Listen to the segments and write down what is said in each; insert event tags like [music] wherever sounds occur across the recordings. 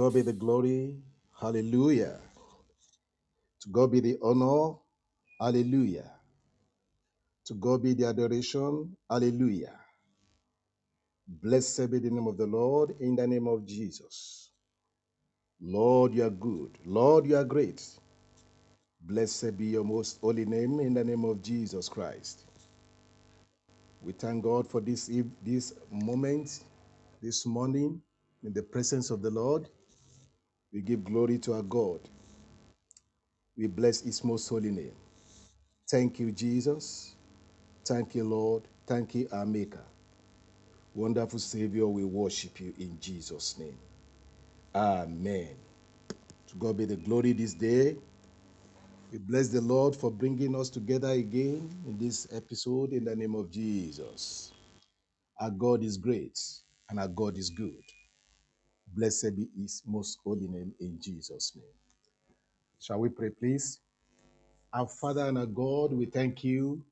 God be the glory. Hallelujah. To God be the honor. Hallelujah. To God be the adoration. Hallelujah. Blessed be the name of the Lord in the name of Jesus. Lord, you are good. Lord, you are great. Blessed be your most holy name in the name of Jesus Christ. We thank God for this, this moment, this morning, in the presence of the Lord. We give glory to our God. We bless his most holy name. Thank you, Jesus. Thank you, Lord. Thank you, our Maker. Wonderful Savior, we worship you in Jesus' name. Amen. To God be the glory this day. We bless the Lord for bringing us together again in this episode in the name of Jesus. Our God is great and our God is good. Blessed be his most holy name in Jesus' name. Shall we pray, please? Our Father and our God, we thank you.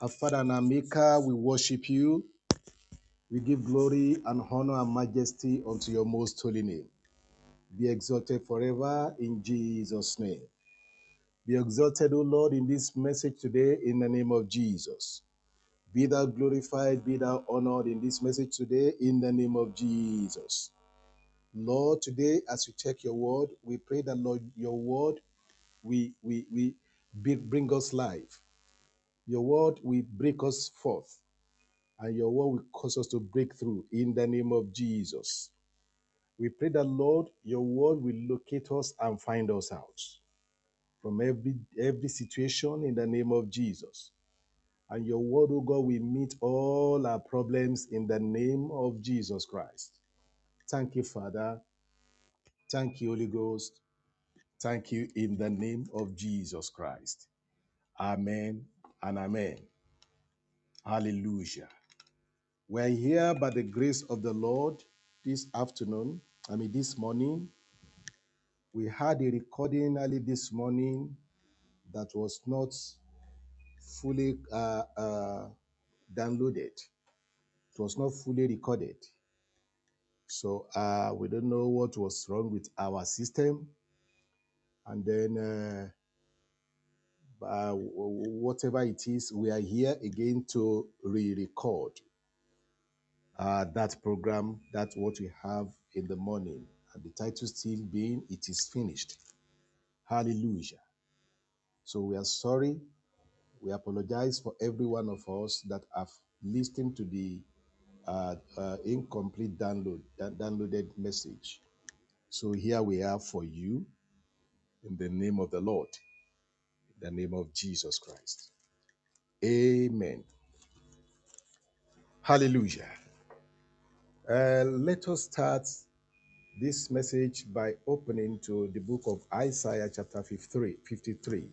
Our Father and our Maker, we worship you. We give glory and honor and majesty unto your most holy name. Be exalted forever in Jesus' name. Be exalted, O Lord, in this message today in the name of Jesus. Be thou glorified, be thou honored in this message today in the name of Jesus. Lord, today as we take your word, we pray that Lord, your word we we we be- bring us life. Your word will break us forth, and your word will cause us to break through in the name of Jesus. We pray that Lord, your word will locate us and find us out from every every situation in the name of Jesus. And your word, oh God, will meet all our problems in the name of Jesus Christ. Thank you, Father. Thank you, Holy Ghost. Thank you in the name of Jesus Christ. Amen and amen. Hallelujah. We're here by the grace of the Lord this afternoon. I mean, this morning. We had a recording early this morning that was not fully uh, uh, downloaded. It was not fully recorded. So uh, we don't know what was wrong with our system. And then uh, uh, whatever it is, we are here again to re-record uh, that program. That's what we have in the morning. And the title still being "It is finished." Hallelujah. So we are sorry We apologize for every one of us that have listened to the uh, uh, incomplete download, downloaded message. So here we are for you in the name of the Lord, in the name of Jesus Christ. Amen. Hallelujah. Uh, let us start this message by opening to the book of Isaiah chapter 53. 53.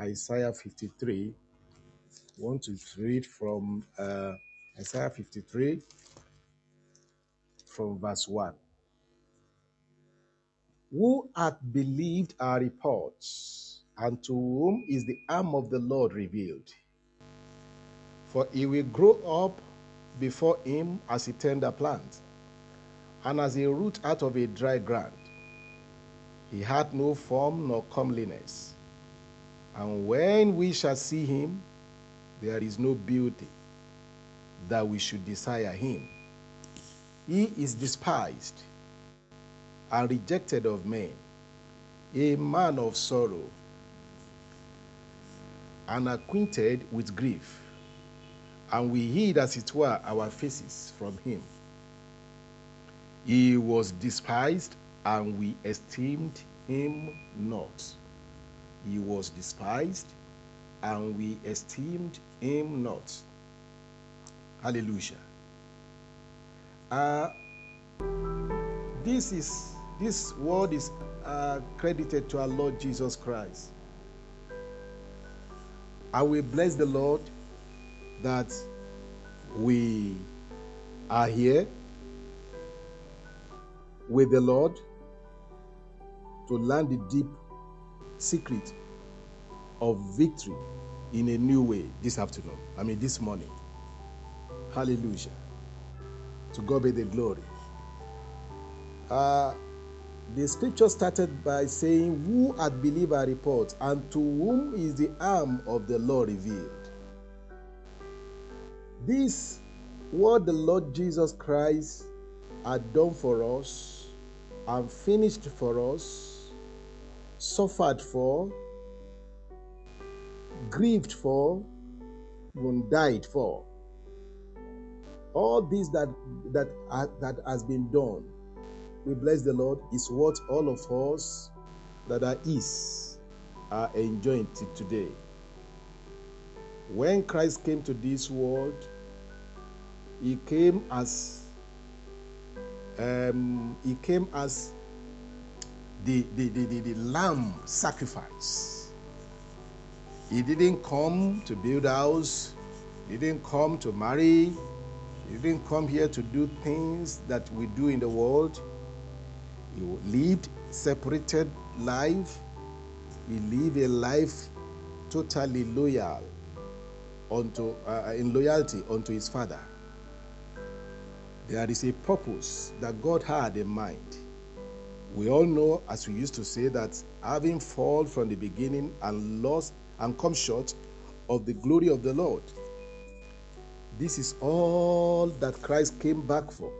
Isaiah 53. I want to read from uh, Isaiah 53 from verse 1. Who hath believed our reports, and to whom is the arm of the Lord revealed? For he will grow up before him as a tender plant, and as a root out of a dry ground. He had no form nor comeliness. And when we shall see him, there is no beauty that we should desire him. He is despised and rejected of men, a man of sorrow, and acquainted with grief and we hid as it were our faces from him. He was despised, and we esteemed him not. He was despised, and we esteemed him not. Hallelujah. Uh, this is this word is uh, credited to our Lord Jesus Christ. I will bless the Lord that we are here with the Lord to learn the deep secret of victory in a new way this afternoon. I mean, this morning. Hallelujah. To God be the glory. Uh, the scripture started by saying, Who hath believed our report, and to whom is the arm of the Lord revealed? This, what the Lord Jesus Christ had done for us and finished for us, suffered for, grieved for, even died for. All this that that that has been done we bless the Lord, is what all of us that are is are enjoying today. When Christ came to this world, he came as um, he came as the, the, the, the, the lamb sacrifice. He didn't come to build house, he didn't come to marry, he didn't come here to do things that we do in the world. He lived separated life. He lived a life totally loyal unto uh, in loyalty unto his father. There is a purpose that God had in mind. We all know, as we used to say, that having fallen from the beginning and lost and come short of the glory of the Lord, this is all that Christ came back for.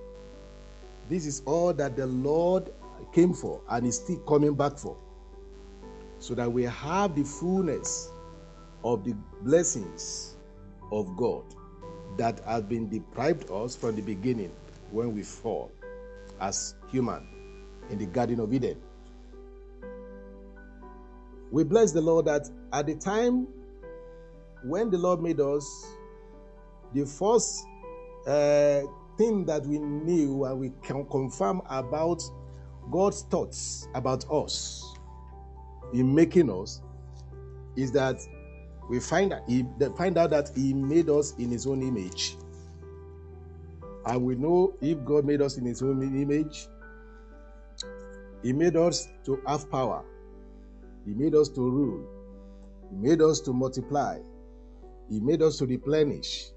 This is all that the Lord came for and is still coming back for. So that we have the fullness of the blessings of God that have been deprived us from the beginning when we fall as human in the Garden of Eden. We bless the Lord that at the time when the Lord made us, the first uh, thing that we knew and we can confirm about God's thoughts about us in making us is that we find that he find out that he made us in his own image. And we know if God made us in his own image, he made us to have power. He made us to rule. He made us to multiply. He made us to replenish.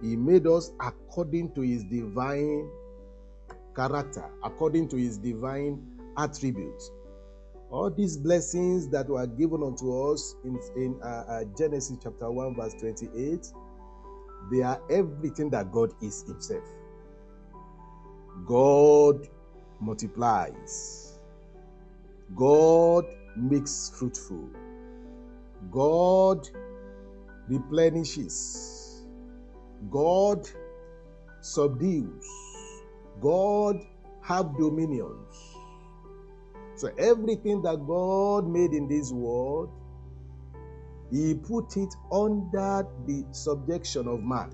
He made us according to his divine character, according to his divine attributes. All these blessings that were given unto us in, in uh, uh, Genesis chapter 1, verse 28, they are everything that God is Himself. God multiplies, God makes fruitful, God replenishes, God subdues. God have dominions. So everything that God made in this world, He put it under the subjection of man.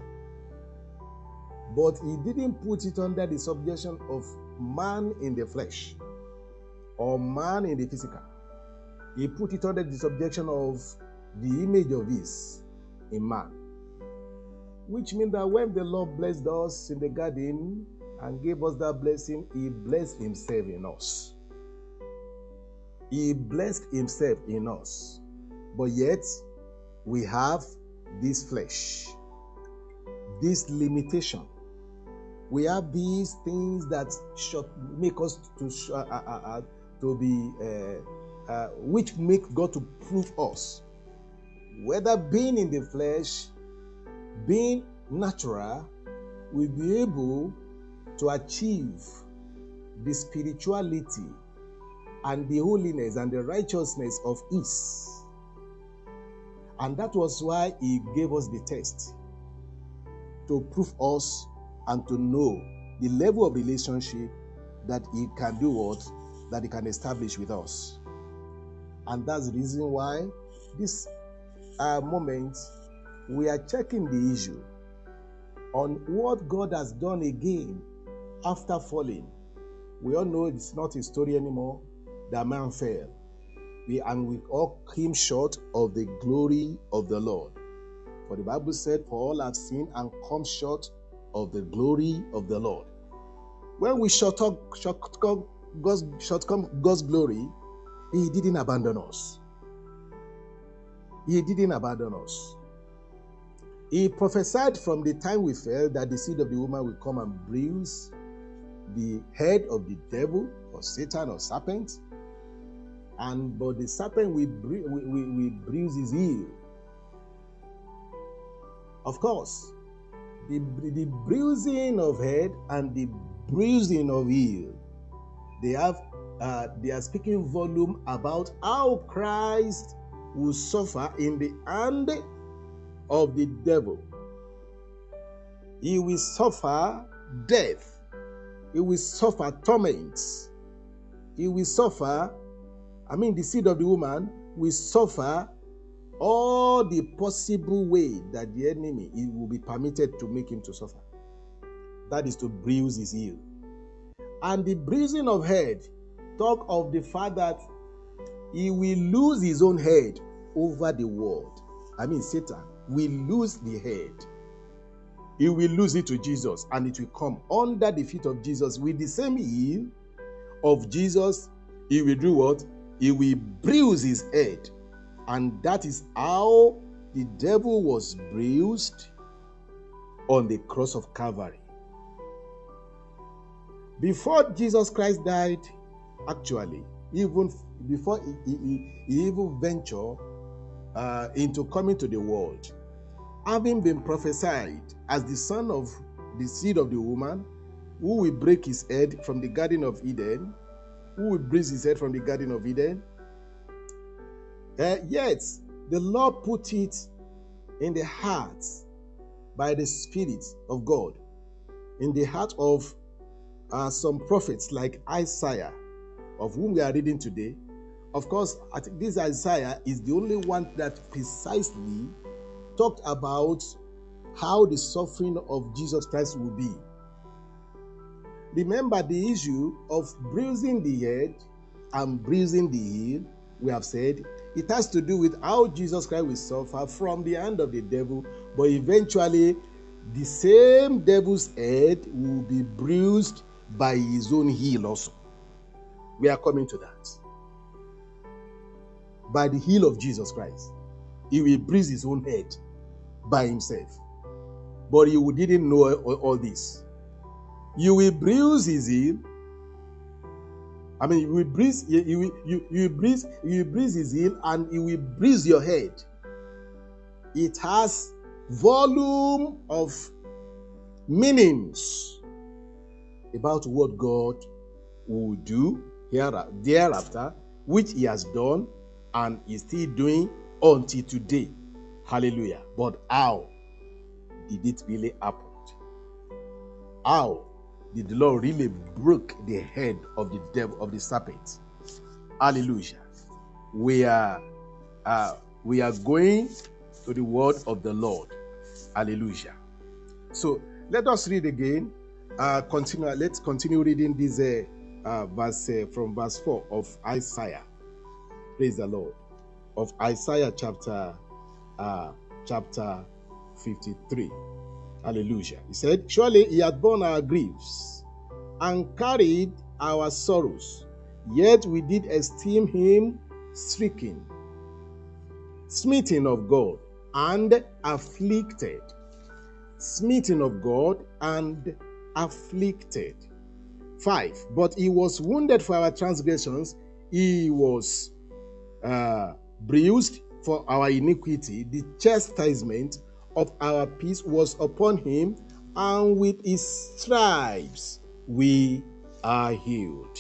But He didn't put it under the subjection of man in the flesh or man in the physical. He put it under the subjection of the image of His in man. Which means that when the Lord blessed us in the garden, and gave us that blessing, He blessed Himself in us. He blessed Himself in us. But yet, we have this flesh, this limitation. We have these things that should make us to uh, uh, uh, uh, to be, uh, uh, which make God to prove us, whether being in the flesh, being natural, will be able to achieve the spirituality and the holiness and the righteousness of His. And that was why He gave us the test to prove us and to know the level of relationship that He can do what that He can establish with us. And that's the reason why this uh, moment we are checking the issue on what God has done again after falling. We all know it's not a story anymore. The man fell. We, and we all came short of the glory of the Lord. For the Bible said, For all have sinned and come short of the glory of the Lord. When we shortcome, shortcome, God's, God's glory, He didn't abandon us. He didn't abandon us. He prophesied from the time we fell that the seed of the woman will come and bruise the head of the devil or Satan or serpent, and but the serpent will, will bruise his heel. Of course, the, the bruising of head and the bruising of heel, they have uh, they are speaking volume about how Christ will suffer in the hand of the devil. He will suffer death. He will suffer torments. He will suffer, I mean, the seed of the woman will suffer all the possible way that the enemy it will be permitted to make him to suffer. That is to bruise his heel. And the bruising of head talk of the fact that he will lose his own head over the world. I mean, Satan will lose the head. He will lose it to Jesus and it will come under the feet of Jesus with the same heel of Jesus. He will do what? He will bruise his head. And that is how the devil was bruised on the cross of Calvary. Before Jesus Christ died, actually, even before he, he, he even ventured uh, into coming to the world, having been prophesied as the son of the seed of the woman, who will break his head from the Garden of Eden, who will bruise his head from the Garden of Eden. Uh, yet, the Lord put it in the heart by the Spirit of God, in the heart of uh, some prophets like Isaiah, of whom we are reading today. Of course, I think this Isaiah is the only one that precisely talked about how the suffering of Jesus Christ will be. Remember the issue of bruising the head and bruising the heel, we have said it has to do with how Jesus Christ will suffer from the hand of the devil, but eventually the same devil's head will be bruised by his own heel also. We are coming to that. By the heel of Jesus Christ, he will bruise his own head by himself. But you didn't know all, this. You will bruise his heel. I mean, you will bruise, you, you, you, you bruise, you will bruise his heel, and you will bruise your head. It has volume of meanings about what God will do thereafter, which He has done and is still doing until today. Hallelujah. But how did it really happen? How did the Lord really break the head of the devil of the serpent? Hallelujah. We are uh, we are going to the word of the Lord. Hallelujah. So let us read again. Uh, continue. Let's continue reading this uh, uh, verse uh, from verse four of Isaiah. Praise the Lord. Of Isaiah chapter uh, chapter fifty-three. Hallelujah. He said, Surely he had borne our griefs and carried our sorrows, yet we did esteem him stricken, smitten of God, and afflicted. Smitten of God and afflicted. 5. But he was wounded for our transgressions, he was uh, bruised for our iniquity. The chastisement of our peace was upon him, and with his stripes we are healed.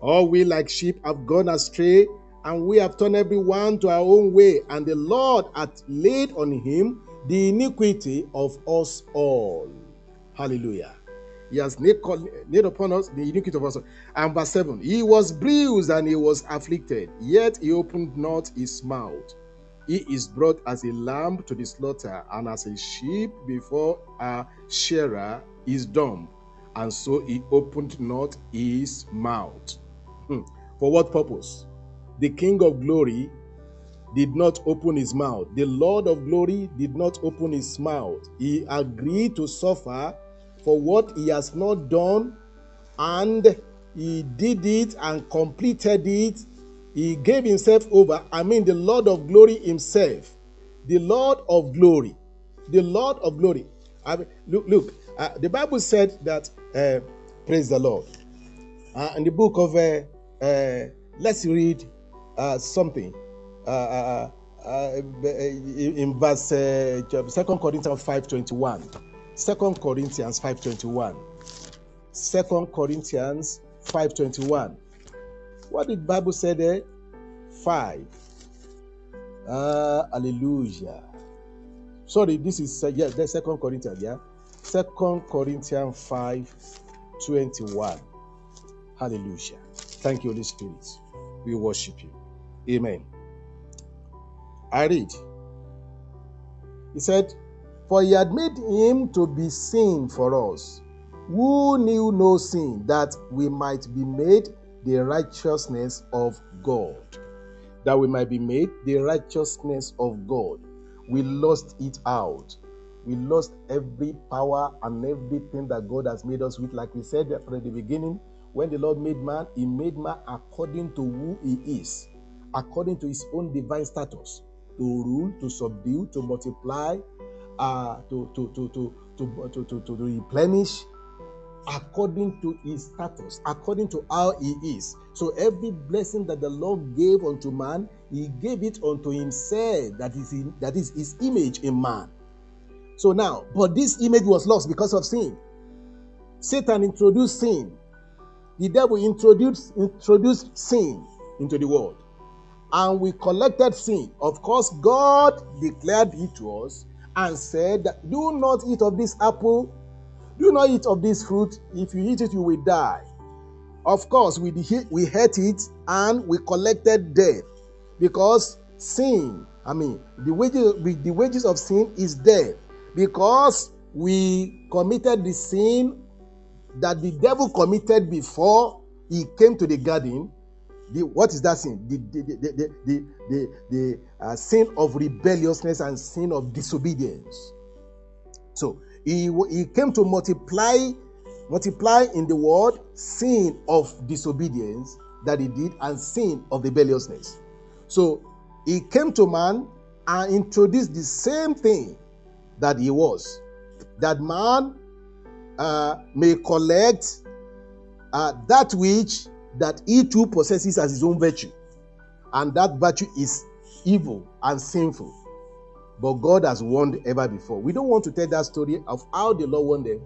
All we like sheep have gone astray, and we have turned every one to our own way, and the Lord hath laid on him the iniquity of us all. Hallelujah. He has laid, upon us the iniquity of us. And verse 7 He was bruised and he was afflicted, yet he opened not his mouth. He is brought as a lamb to the slaughter, and as a sheep before a shearer is dumb, and so he opened not his mouth. Hmm. For what purpose? The King of glory did not open his mouth. The Lord of glory did not open his mouth. He agreed to suffer for what he has not done, and he did it and completed it he gave himself over. I mean, the Lord of glory himself. The Lord of glory. The Lord of glory. I mean, look, look. Uh, the Bible said that uh, Praise the Lord. Uh, in the book of, uh, uh, let's read uh, something. In verse 2 Corinthians 5.21. 2 Corinthians 5.21. 2 Corinthians 5.21. What did Bible say there? 5. Uh, hallelujah. Sorry, this is, uh, yeah, the 2 Corinthians, yeah? 2 Corinthians 5, 21. Hallelujah. Thank you, Holy Spirit. We worship you. Amen. I read. He said, For he had made him to be sin for us, who knew no sin, that we might be made the righteousness of God. That we might be made the righteousness of God. We lost it out. We lost every power and everything that God has made us with. Like we said from the beginning, when the Lord made man, He made man according to who He is, according to His own divine status to rule, to subdue, to multiply, uh, to, to, to, to, to, to, to, to replenish according to his status, according to how he is. So every blessing that the Lord gave unto man, he gave it unto himself, that is, in, that is his image in man. So now, but this image was lost because of sin. Satan introduced sin. The devil introduced, introduced sin into the world and we collected sin. Of course, God declared it to us and said, Do not eat of this apple, do not eat of this fruit. If you eat it, you will die. Of course, we, we ate it and we collected death because sin, I mean, the wages, the wages of sin is death because we committed the sin that the devil committed before he came to the garden the, what is that sin? The, the, the, the, the, the, uh, sin of rebelliousness and sin of disobedience. So he, he came to multiply, multiply in the world sin of disobedience that he did and sin of rebelliousness. So he came to man and introduced the same thing that he was. That man uh, may collect uh, that which that he too possesses as his own virtue. And that virtue is evil and sinful. But God has warned ever before. We don't want to tell that story of how the Lord warned them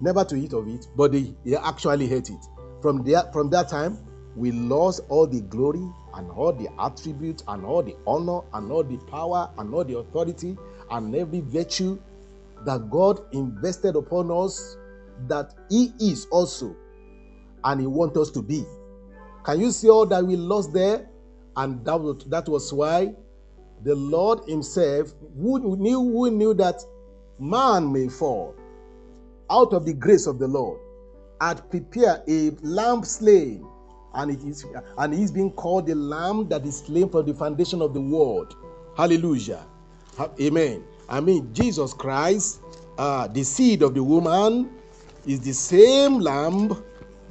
never to eat of it, but they, actually hate it. From, there, from that time, we lost all the glory and all the attributes and all the honor and all the power and all the authority and every virtue that God invested upon us that He is also and He wants us to be. Can you see all that we lost there? And that was, that was why the Lord Himself, who knew, who knew that man may fall out of the grace of the Lord, had prepared a lamb slain, and it is and he's being called the lamb that is slain from the foundation of the world. Hallelujah. Amen. I mean, Jesus Christ, uh, the seed of the woman, is the same lamb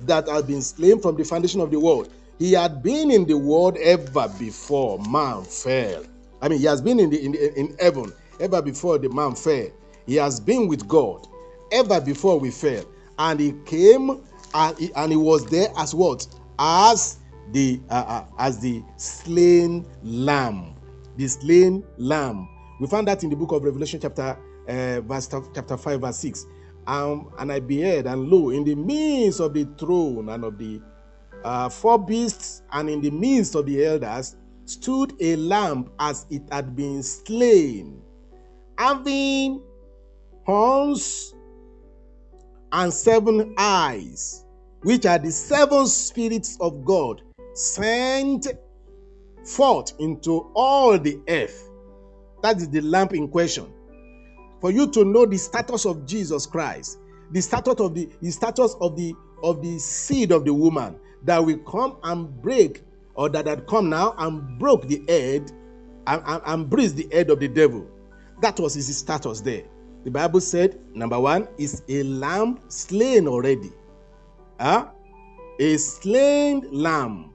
that had been slain from the foundation of the world. He had been in the world ever before man fell. I mean, he has been in, the, in, in heaven ever before the man fell. He has been with God ever before we fell. And he came and he, and he was there as what? As the uh, uh, as the slain lamb. The slain lamb. We found that in the book of Revelation, chapter uh, verse chapter 5, verse 6. Um, and I beheld, and lo, in the midst of the throne and of the uh, four beasts, and in the midst of the elders, stood a lamb as it had been slain, having horns and seven eyes, which are the seven spirits of God sent forth into all the earth. That is the lamp in question for you to know the status of Jesus Christ, the status of the, the status of the of the seed of the woman that will come and break, or that had come now and broke the head and, and, and bruised the head of the devil. That was his status there. The Bible said, number one, is a lamb slain already. Huh? A slain lamb.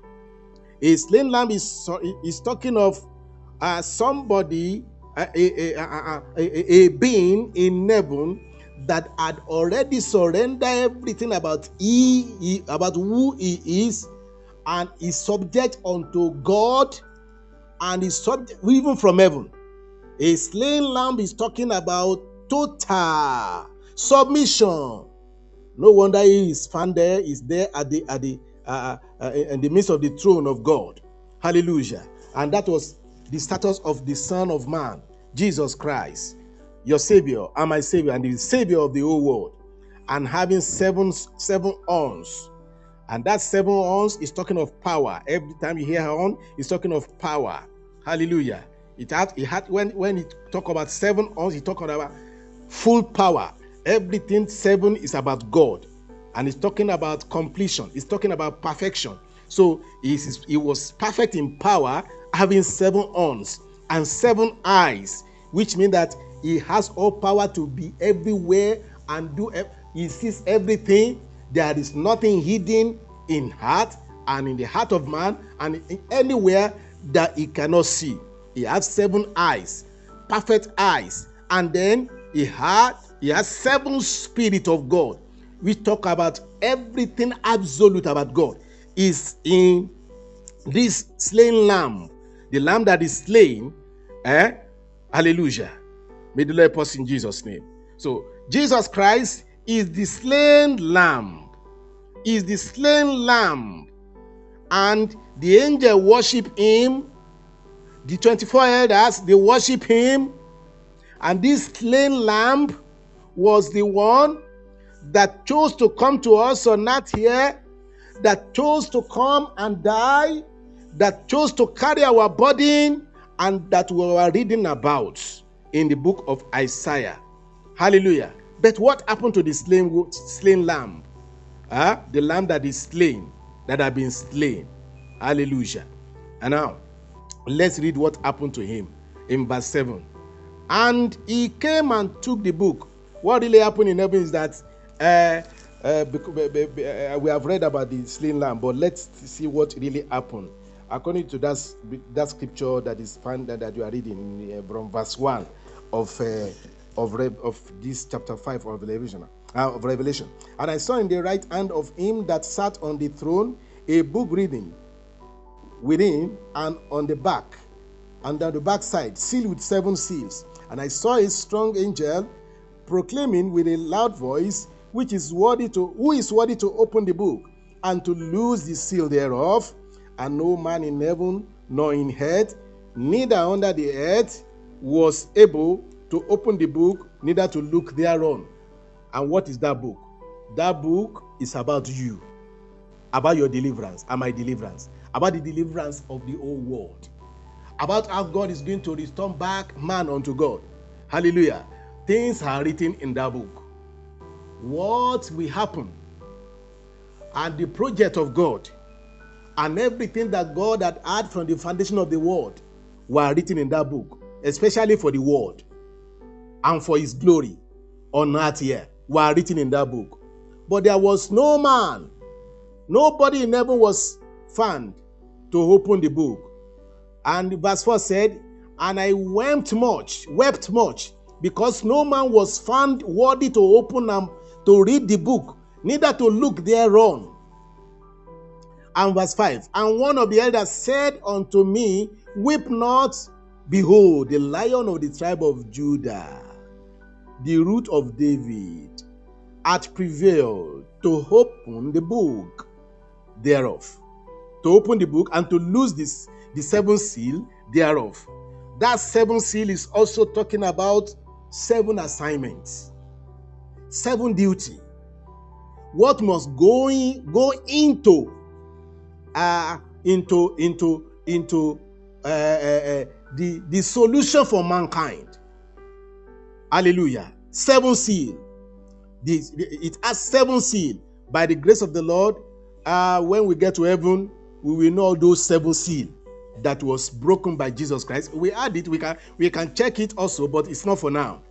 A slain lamb is, is talking of uh, somebody a, a, a, a, being in heaven that had already surrendered everything about he, he about who he is and is subject unto God and is subject even from heaven. A slain lamb is talking about total submission. No wonder he is found there, is there at the at the uh, uh, in the midst of the throne of God. Hallelujah. And that was the status of the Son of Man, Jesus Christ, your Savior and my Savior, and the Savior of the whole world. And having seven seven horns. And that seven horns is talking of power. Every time you hear horn, it's talking of power. Hallelujah. It had, it had when when he talk about seven horns, he talk about full power. Everything seven is about God, and he's talking about completion. He's talking about perfection. So he, was perfect in power, having seven horns and seven eyes, which means that he has all power to be everywhere and do. He sees everything. There is nothing hidden in heart and in the heart of man and anywhere that he cannot see. He has seven eyes, perfect eyes, and then he had he has seven spirit of God. We talk about everything absolute about God is in this slain lamb, the lamb that is slain. Eh? Hallelujah. May the Lord help us in Jesus' name. So Jesus Christ is the slain lamb. Is the slain lamb. And the angel worship him. The 24 elders, they worship him. And this slain lamb was the one that chose to come to us on not here, that chose to come and die, that chose to carry our burden, and that we were reading about in the book of Isaiah. Hallelujah. But what happened to the slain, slain lamb? Huh? The lamb that is slain, that had been slain. Hallelujah. And now, let's read what happened to him in verse 7. And he came and took the book. What really happened in heaven is that uh, uh, we have read about the slain lamb, but let's see what really happened. According to that, that scripture that is found that, that you are reading uh, from verse 1 of, uh, of, of this chapter 5 of Revelation, uh, of Revelation. And I saw in the right hand of him that sat on the throne a book reading within and on the back, and on the back side, sealed with seven seals. And I saw a strong angel proclaiming with a loud voice, which is worthy to who is worthy to open the book and to loose the seal thereof. And no man in heaven nor in earth, neither under the earth, was able to open the book, neither to look thereon. And what is that book? That book is about you, about your deliverance and my deliverance, about the deliverance of the whole world about how God is going to restore back man unto God. Hallelujah. Things are written in that book. What will happen and the project of God and everything that God had had from the foundation of the world were written in that book, especially for the world and for his glory on earth here were written in that book. But there was no man, nobody in heaven was found to open the book and verse 4 said, And I wept much, wept much, because no man was found worthy to open and to read the book, neither to look thereon. And verse 5 And one of the elders said unto me, Weep not, behold, the lion of the tribe of Judah, the root of David, hath prevailed to open the book thereof. To open the book and to loose this the seven seal thereof. That seven seal is also talking about seven assignments, seven duty. What must go in, go into uh, into into into uh, uh, uh, the the solution for mankind. Hallelujah. Seven seal. This it has seven seal. By the grace of the Lord, uh, when we get to heaven, we will know those seven seal that was broken by Jesus Christ. We add it, we can we can check it also, but it's not for now.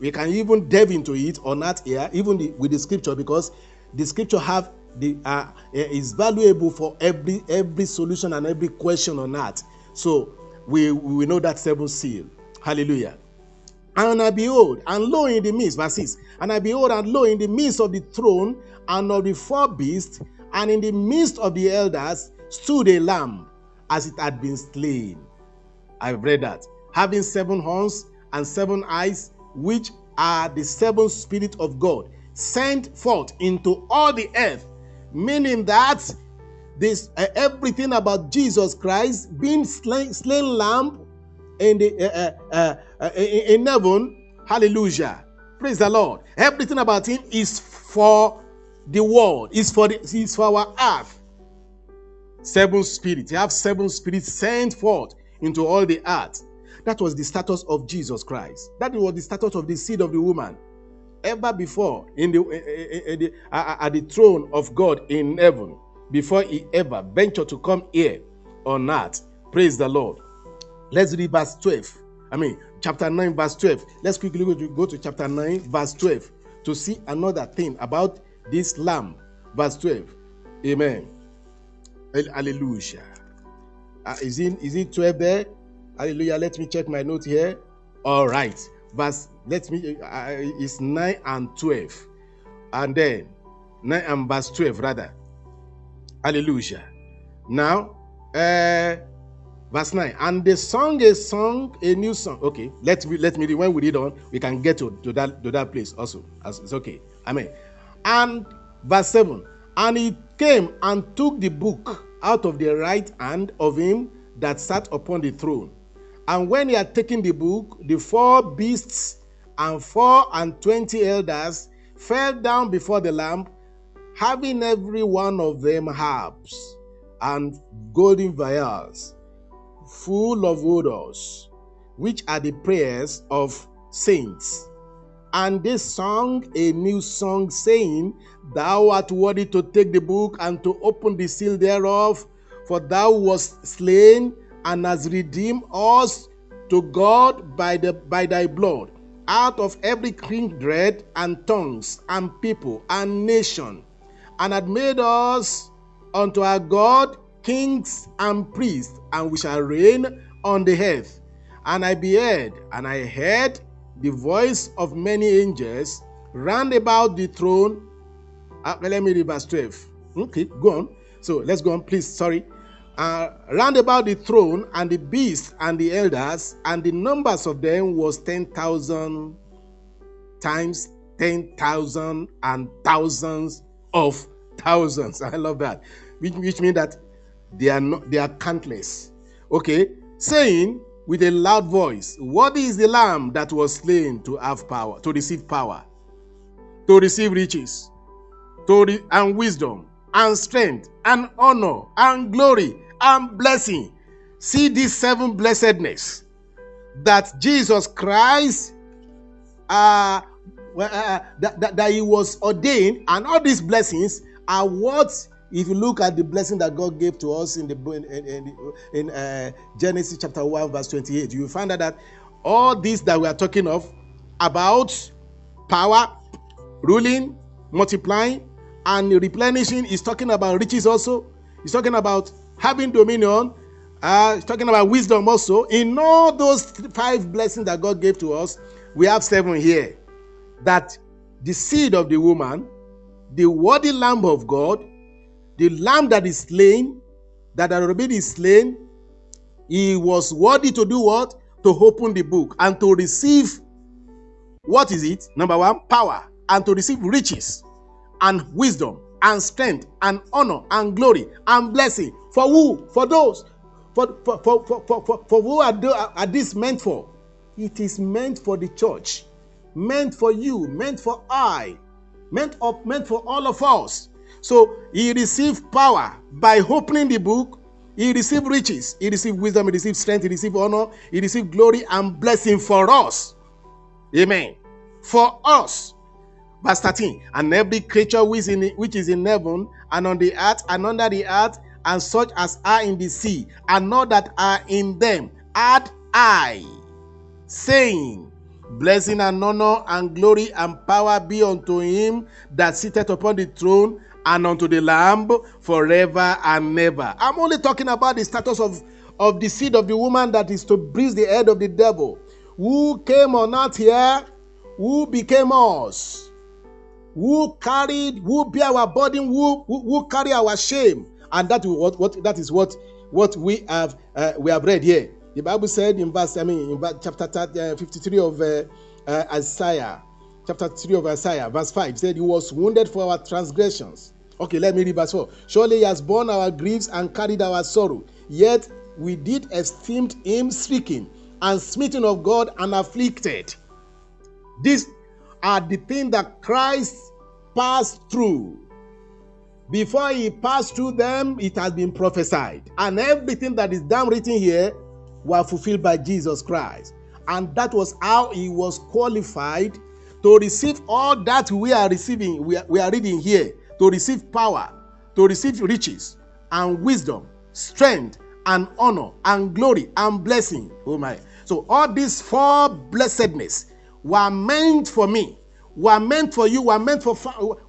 We can even delve into it or not here, even the, with the scripture, because the scripture have the uh, is valuable for every every solution and every question on that. So we we know that seven seal. Hallelujah. And I behold, and lo in the midst, verse 6, and I behold, and lo in the midst of the throne and of the four beasts, and in the midst of the elders stood a lamb as it had been slain. I've read that. Having seven horns and seven eyes, which are the seven spirits of God, sent forth into all the earth, meaning that this uh, everything about Jesus Christ being slain, slain lamb in the uh, uh, uh, in heaven. Hallelujah. Praise the Lord. Everything about him is for the world, is for the is for our earth. Seven spirits. You have seven spirits sent forth into all the earth. That was the status of Jesus Christ. That was the status of the seed of the woman. Ever before in the, in the at the throne of God in heaven, before he ever ventured to come here on earth. Praise the Lord. Let's read verse 12. I mean, chapter 9, verse 12. Let's quickly go to, go to chapter 9, verse 12 to see another thing about this lamb. Verse 12. Amen. Hallelujah. Uh, is, it, is it 12 there? Hallelujah. Let me check my note here. All right. Verse, let me, uh, it's 9 and 12. And then, 9 and verse 12, rather. Hallelujah. Now, uh, verse 9. And they sung a song, a new song. Okay, let me let me read. When we read on, we can get to, to that to that place also. It's okay. Amen. And verse 7. And he came and took the book out of the right hand of him that sat upon the throne. And when he had taken the book, the four beasts and four and twenty elders fell down before the Lamb having every one of them harps and golden vials full of odors, which are the prayers of saints. And they sung a new song, saying, Thou art worthy to take the book and to open the seal thereof, for thou wast slain and has redeemed us to God by, the, by thy blood out of every kindred and tongues and people and nation and had made us unto our God kings and priests, and we shall reign on the earth. And I beheld, and I heard the voice of many angels round about the throne. Uh, let me read verse 12. Okay, go on. So let's go on, please. Sorry. Uh, round about the throne and the beasts and the elders, and the numbers of them was 10,000 times 10,000 and thousands of thousands. [laughs] I love that. Which, which means that they are not, they are countless. Okay, saying with a loud voice, What is the lamb that was slain to have power, to receive power, to receive riches, to re- and wisdom, and strength, and honor, and glory, and blessing? See these seven blessedness that Jesus Christ uh, uh, that, that, that he was ordained, and all these blessings are what if you look at the blessing that God gave to us in the in, in, in uh, Genesis chapter 1 verse 28 you will find out that all this that we are talking of about power ruling multiplying and replenishing is talking about riches also he's talking about having dominion uh, talking about wisdom also in all those five blessings that God gave to us we have seven here that the seed of the woman the worthy Lamb of God, the Lamb that is slain, that already been slain, he was worthy to do what? To open the book and to receive what is it? Number one, power, and to receive riches and wisdom and strength and honor and glory and blessing. For who? For those. For, for, for, for, for, for, who are, the, are this meant for? It is meant for the church, meant for you, meant for I, meant, up, meant for all of us. So he received power by opening the book. He received riches. He received wisdom. He received strength. He received honor. He received glory and blessing for us. Amen. For us. Verse 13. And every creature which is, in, which is in heaven and on the earth and under the earth and such as are in the sea and not that are in them, add I, saying, Blessing and honor and glory and power be unto him that sitteth upon the throne and unto the Lamb forever and ever. I'm only talking about the status of, of the seed of the woman that is to bruise the head of the devil. who came on earth here, who became us, who carried, who bear our burden, who, who, who carry our shame. And that is what, what that is what what we have uh, we have read here. The Bible said in verse, I mean, in chapter 30, uh, 53 of uh, uh, Isaiah, chapter 3 of Isaiah, verse 5, said, He was wounded for our transgressions. Okay, let me read verse 4. Surely He has borne our griefs and carried our sorrow. Yet we did esteem Him stricken and smitten of God and afflicted. These are the things that Christ passed through. Before he passed through them, it has been prophesied. And everything that is down written here were fulfilled by Jesus Christ. And that was how he was qualified to receive all that we are receiving, we are, we are reading here, to receive power, to receive riches and wisdom, strength and honor and glory and blessing. Oh my. So all these four blessedness were meant for me, were meant for you, were meant for,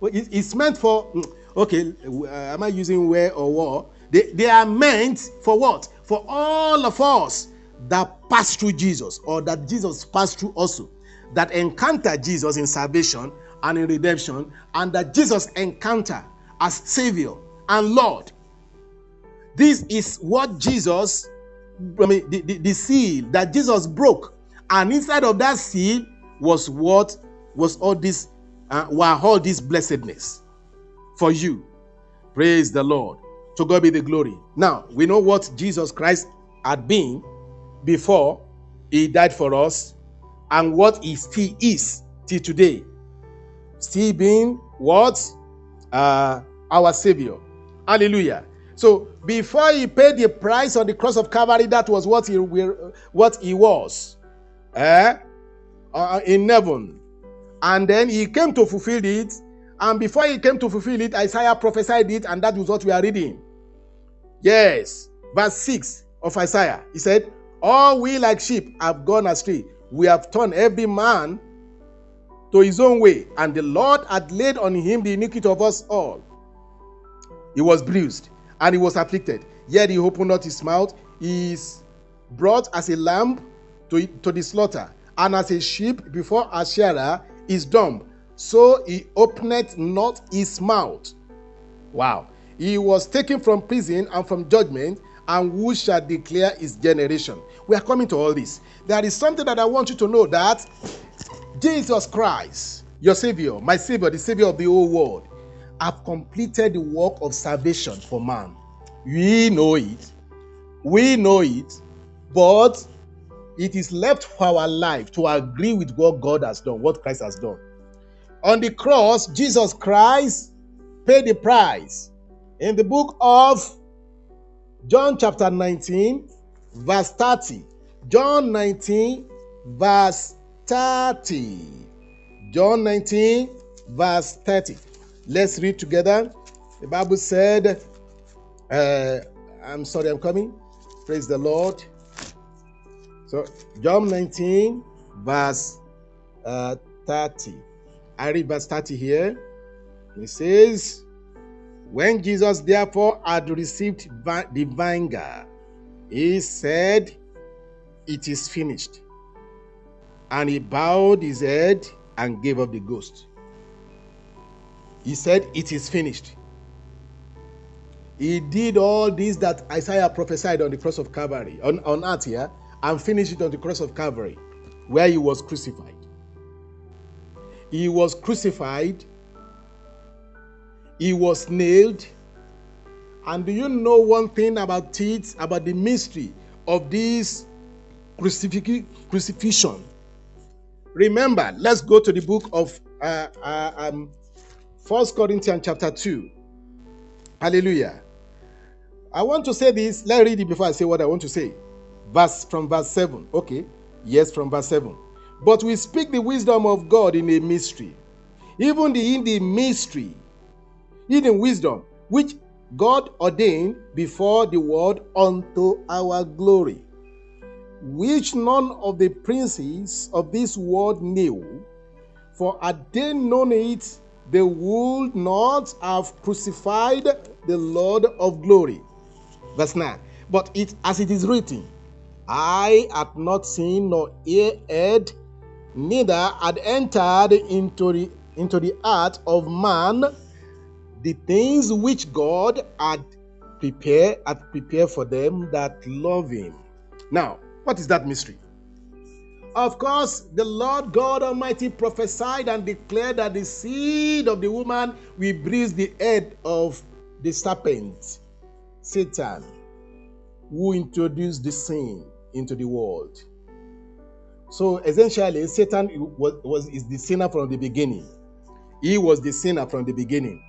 it's meant for, mm, okay, uh, am I using where or what They, they are meant for what? For all of us that pass through Jesus or that Jesus passed through also, that encounter Jesus in salvation and in redemption, and that Jesus encounter as Savior and Lord. This is what Jesus, I mean, the, the, the seal that Jesus broke. And inside of that seal was what was all this, uh, were all this blessedness for you. Praise the Lord. To God be the glory. Now, we know what Jesus Christ had been before he died for us and what he still is till today. Still being what? Uh, our Savior. Hallelujah. So before he paid the price on the cross of Calvary, that was what he, what he was eh? Uh, in heaven. And then he came to fulfill it. And before he came to fulfill it, Isaiah prophesied it, and that was what we are reading. Yes, verse 6 of Isaiah. He said, all we like sheep have gone astray. We have turned every man to his own way, and the Lord had laid on him the iniquity of us all. He was bruised and he was afflicted, yet he opened not his mouth. He is brought as a lamb to, to the slaughter, and as a sheep before a shearer is dumb. So he opened not his mouth. Wow. He was taken from prison and from judgment and who shall declare his generation? We are coming to all this. There is something that I want you to know that Jesus Christ, your Savior, my Savior, the Savior of the whole world, have completed the work of salvation for man. We know it. We know it. But it is left for our life to agree with what God has done, what Christ has done. On the cross, Jesus Christ paid the price. In the book of John chapter 19, verse 30. John 19, verse 30. John 19, verse 30. Let's read together. The Bible said, uh, I'm sorry, I'm coming. Praise the Lord. So, John 19, verse uh, 30. I read verse 30 here. It says, when Jesus therefore had received the vinegar, he said, It is finished. And he bowed his head and gave up the ghost. He said, It is finished. He did all this that Isaiah prophesied on the cross of Calvary, on, on earth here, and finished it on the cross of Calvary, where he was crucified. He was crucified he was nailed. And do you know one thing about it, about the mystery of this crucifixion? Remember, let's go to the book of uh, uh, um, 1 Corinthians chapter 2. Hallelujah. I want to say this. Let's read it before I say what I want to say. Verse from verse 7. Okay. Yes, from verse 7. But we speak the wisdom of God in a mystery. Even the, in the mystery hidden wisdom, which God ordained before the world unto our glory, which none of the princes of this world knew, for had they known it, they would not have crucified the Lord of glory. Verse 9. But it as it is written, Eye had not seen, nor ear heard, neither had entered into the, into the heart of man the things which God had prepared, had prepared for them that love him. Now, what is that mystery? Of course, the Lord God Almighty prophesied and declared that the seed of the woman will bruise the head of the serpent, Satan, who introduced the sin into the world. So essentially, Satan was, was is the sinner from the beginning. He was the sinner from the beginning.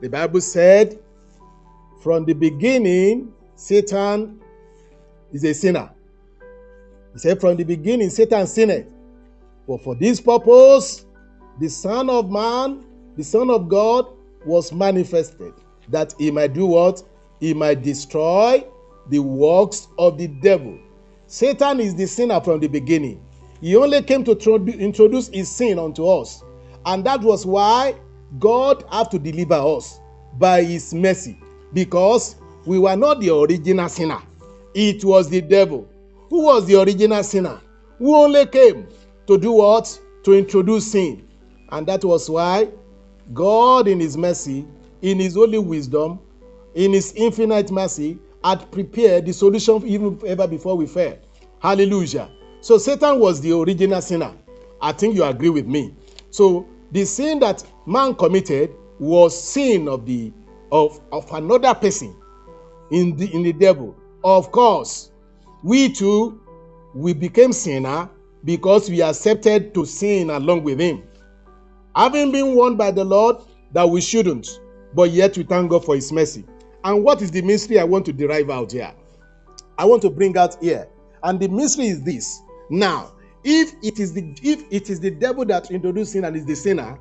The Bible said, from the beginning, Satan is a sinner. He said, from the beginning, Satan sinned. But for this purpose, the Son of Man, the Son of God, was manifested that he might do what? He might destroy the works of the devil. Satan is the sinner from the beginning. He only came to introduce his sin unto us. And that was why God had to deliver us by his mercy. Because we were not the original sinner. It was the devil who was the original sinner, who only came to do what? To introduce sin. And that was why God, in his mercy, in his holy wisdom, in his infinite mercy, had prepared the solution even ever before we fell. Hallelujah. So Satan was the original sinner. I think you agree with me. So the sin that man committed was sin of the of, of another person in the in the devil. Of course, we too we became sinner because we accepted to sin along with him. Having been warned by the Lord that we shouldn't, but yet we thank God for his mercy. And what is the mystery I want to derive out here? I want to bring out here. And the mystery is this. Now, if it is the if it is the devil that introduced sin and is the sinner,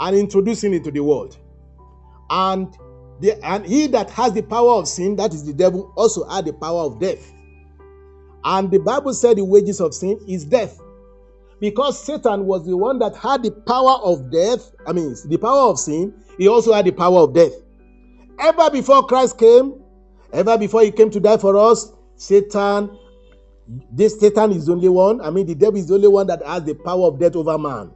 and introducing into the world, and the and he that has the power of sin, that is the devil, also had the power of death. And the Bible said the wages of sin is death. Because Satan was the one that had the power of death, I mean, the power of sin, he also had the power of death. Ever before Christ came, ever before he came to die for us, Satan, this Satan is the only one. I mean, the devil is the only one that has the power of death over man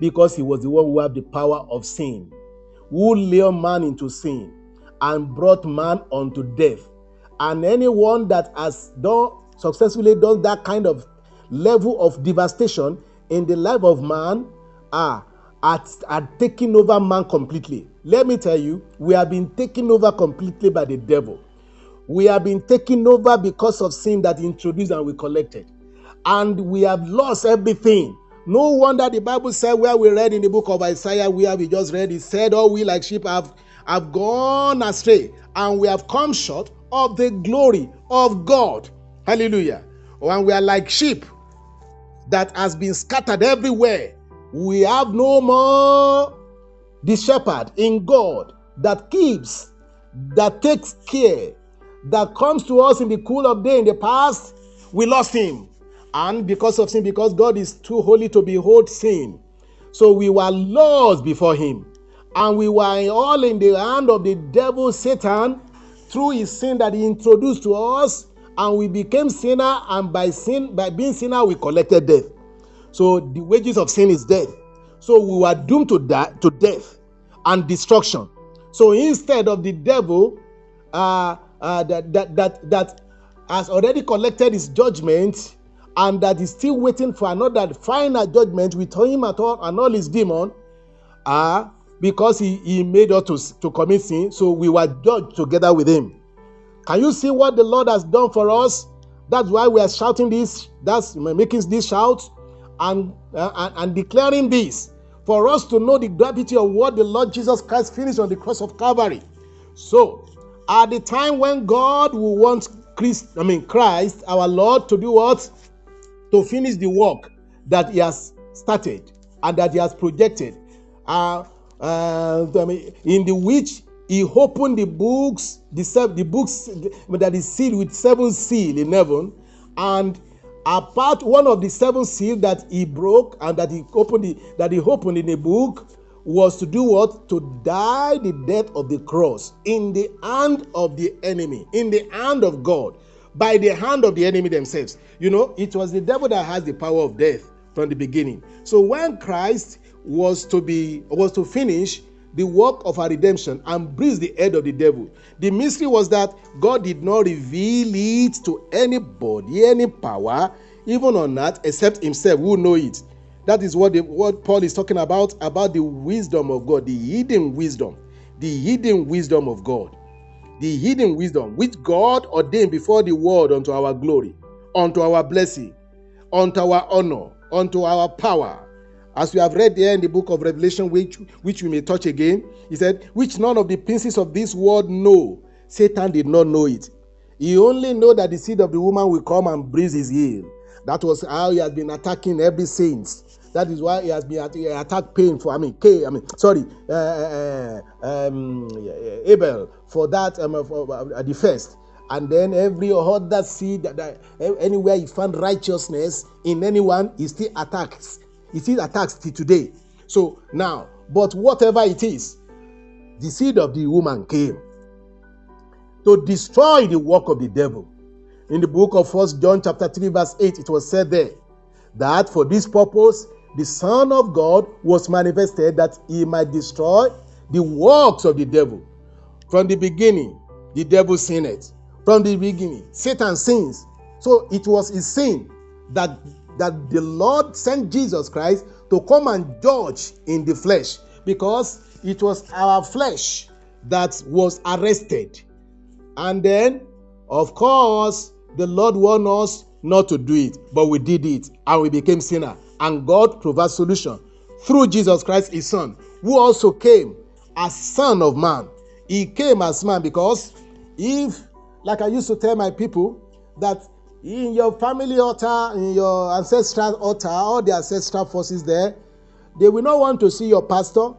because he was the one who had the power of sin, who led man into sin and brought man unto death. And anyone that has done successfully done that kind of level of devastation in the life of man are, are, are taking over man completely. Let me tell you, we have been taken over completely by the devil. We have been taken over because of sin that introduced and we collected. And we have lost everything. No wonder the Bible said, where we read in the book of Isaiah, we have just read, it said, All we like sheep have, have gone astray, and we have come short of the glory of God. Hallelujah. When we are like sheep that has been scattered everywhere, we have no more the shepherd in God that keeps, that takes care, that comes to us in the cool of day in the past, we lost him. And because of sin, because God is too holy to behold sin. So we were lost before him. And we were all in the hand of the devil, Satan, through his sin that he introduced to us. And we became sinner, and by sin, by being sinner, we collected death. So the wages of sin is death. So we were doomed to die to death and destruction. So instead of the devil uh, uh, that, that, that, that has already collected his judgment and that is still waiting for another final judgment with him at all and all his demon, uh, because he, he made us to, to commit sin, so we were judged together with him. Can you see what the Lord has done for us? That's why we are shouting this, that's making this shout and, uh, and, and declaring this for us to know the gravity of what the Lord Jesus Christ finished on the cross of Calvary. So, at the time when God will want Christ, I mean Christ, our Lord, to do what? To finish the work that He has started and that He has projected, uh, uh, I mean, in the which He opened the books, the, the books that is sealed with seven seal in heaven, and apart one of the seven seals that he broke and that he opened the, that he opened in the book was to do what to die the death of the cross in the hand of the enemy in the hand of god by the hand of the enemy themselves. You know, it was the devil that has the power of death from the beginning. So when Christ was to be was to finish the work of our redemption and bruise the head of the devil. The mystery was that God did not reveal it to anybody, any power, even on earth, except Himself who know it. That is what, the, what Paul is talking about about the wisdom of God, the hidden wisdom, the hidden wisdom of God, the hidden wisdom which God ordained before the world unto our glory, unto our blessing, unto our honor, unto our power. As we have read there in the book of Revelation, which, which we may touch again, he said, Which none of the princes of this world know. Satan did not know it. He only know that the seed of the woman will come and bruise his heel. That was how he has been attacking every saint. That is why he has been at, attack pain for I mean K I mean sorry uh, uh, um, Abel for that um, for, uh, the first. And then every other seed that, that anywhere he found righteousness in anyone he still attacks. He still attacks till today. So now but whatever it is the seed of the woman came to destroy the work of the devil. In the book of First John chapter 3 verse 8 it was said there that for this purpose the son of God was manifested that he might destroy the works of the devil. From the beginning the devil sinned. It from the beginning Satan sins. So it was his sin that that the Lord sent Jesus Christ to come and judge in the flesh because it was our flesh that was arrested. And then of course the Lord warned us not to do it, but we did it and we became sinner. And God provides solution through Jesus Christ, his son, who also came as son of man. He came as man because if, like I used to tell my people, that in your family altar, in your ancestral altar, all the ancestral forces there, they will not want to see your pastor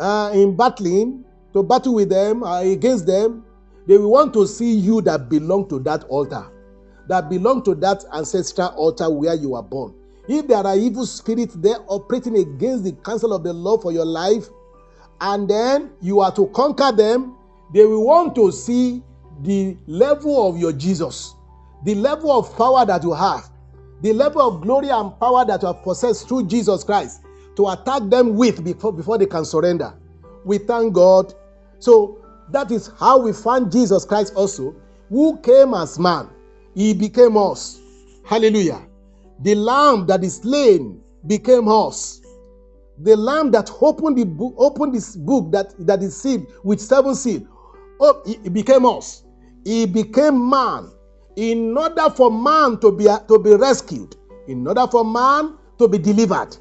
uh, in battling, to battle with them, uh, against them, they will want to see you that belong to that altar, that belong to that ancestral altar where you were born. If there are evil spirits there operating against the counsel of the Lord for your life, and then you are to conquer them, they will want to see the level of your Jesus, the level of power that you have, the level of glory and power that you have possessed through Jesus Christ to attack them with before, before they can surrender. We thank God. So that is how we find Jesus Christ also, who came as man. He became us. Hallelujah. The lamb that is slain became us. The lamb that opened the book, opened this book that, that is sealed with seven seals. Oh, he became us. He became man in order for man to be, to be rescued, in order for man to be delivered.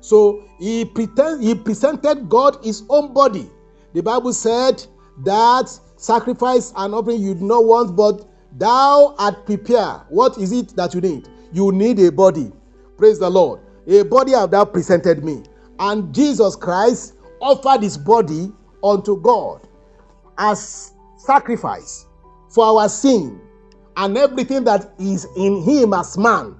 So he, pretend, he presented God his own body. The Bible said that sacrifice and offering you do not want, but thou art prepared. What is it that you need? You need a body. Praise the Lord. A body have thou presented me. And Jesus Christ offered his body unto God as sacrifice for our sin and everything that is in him as man.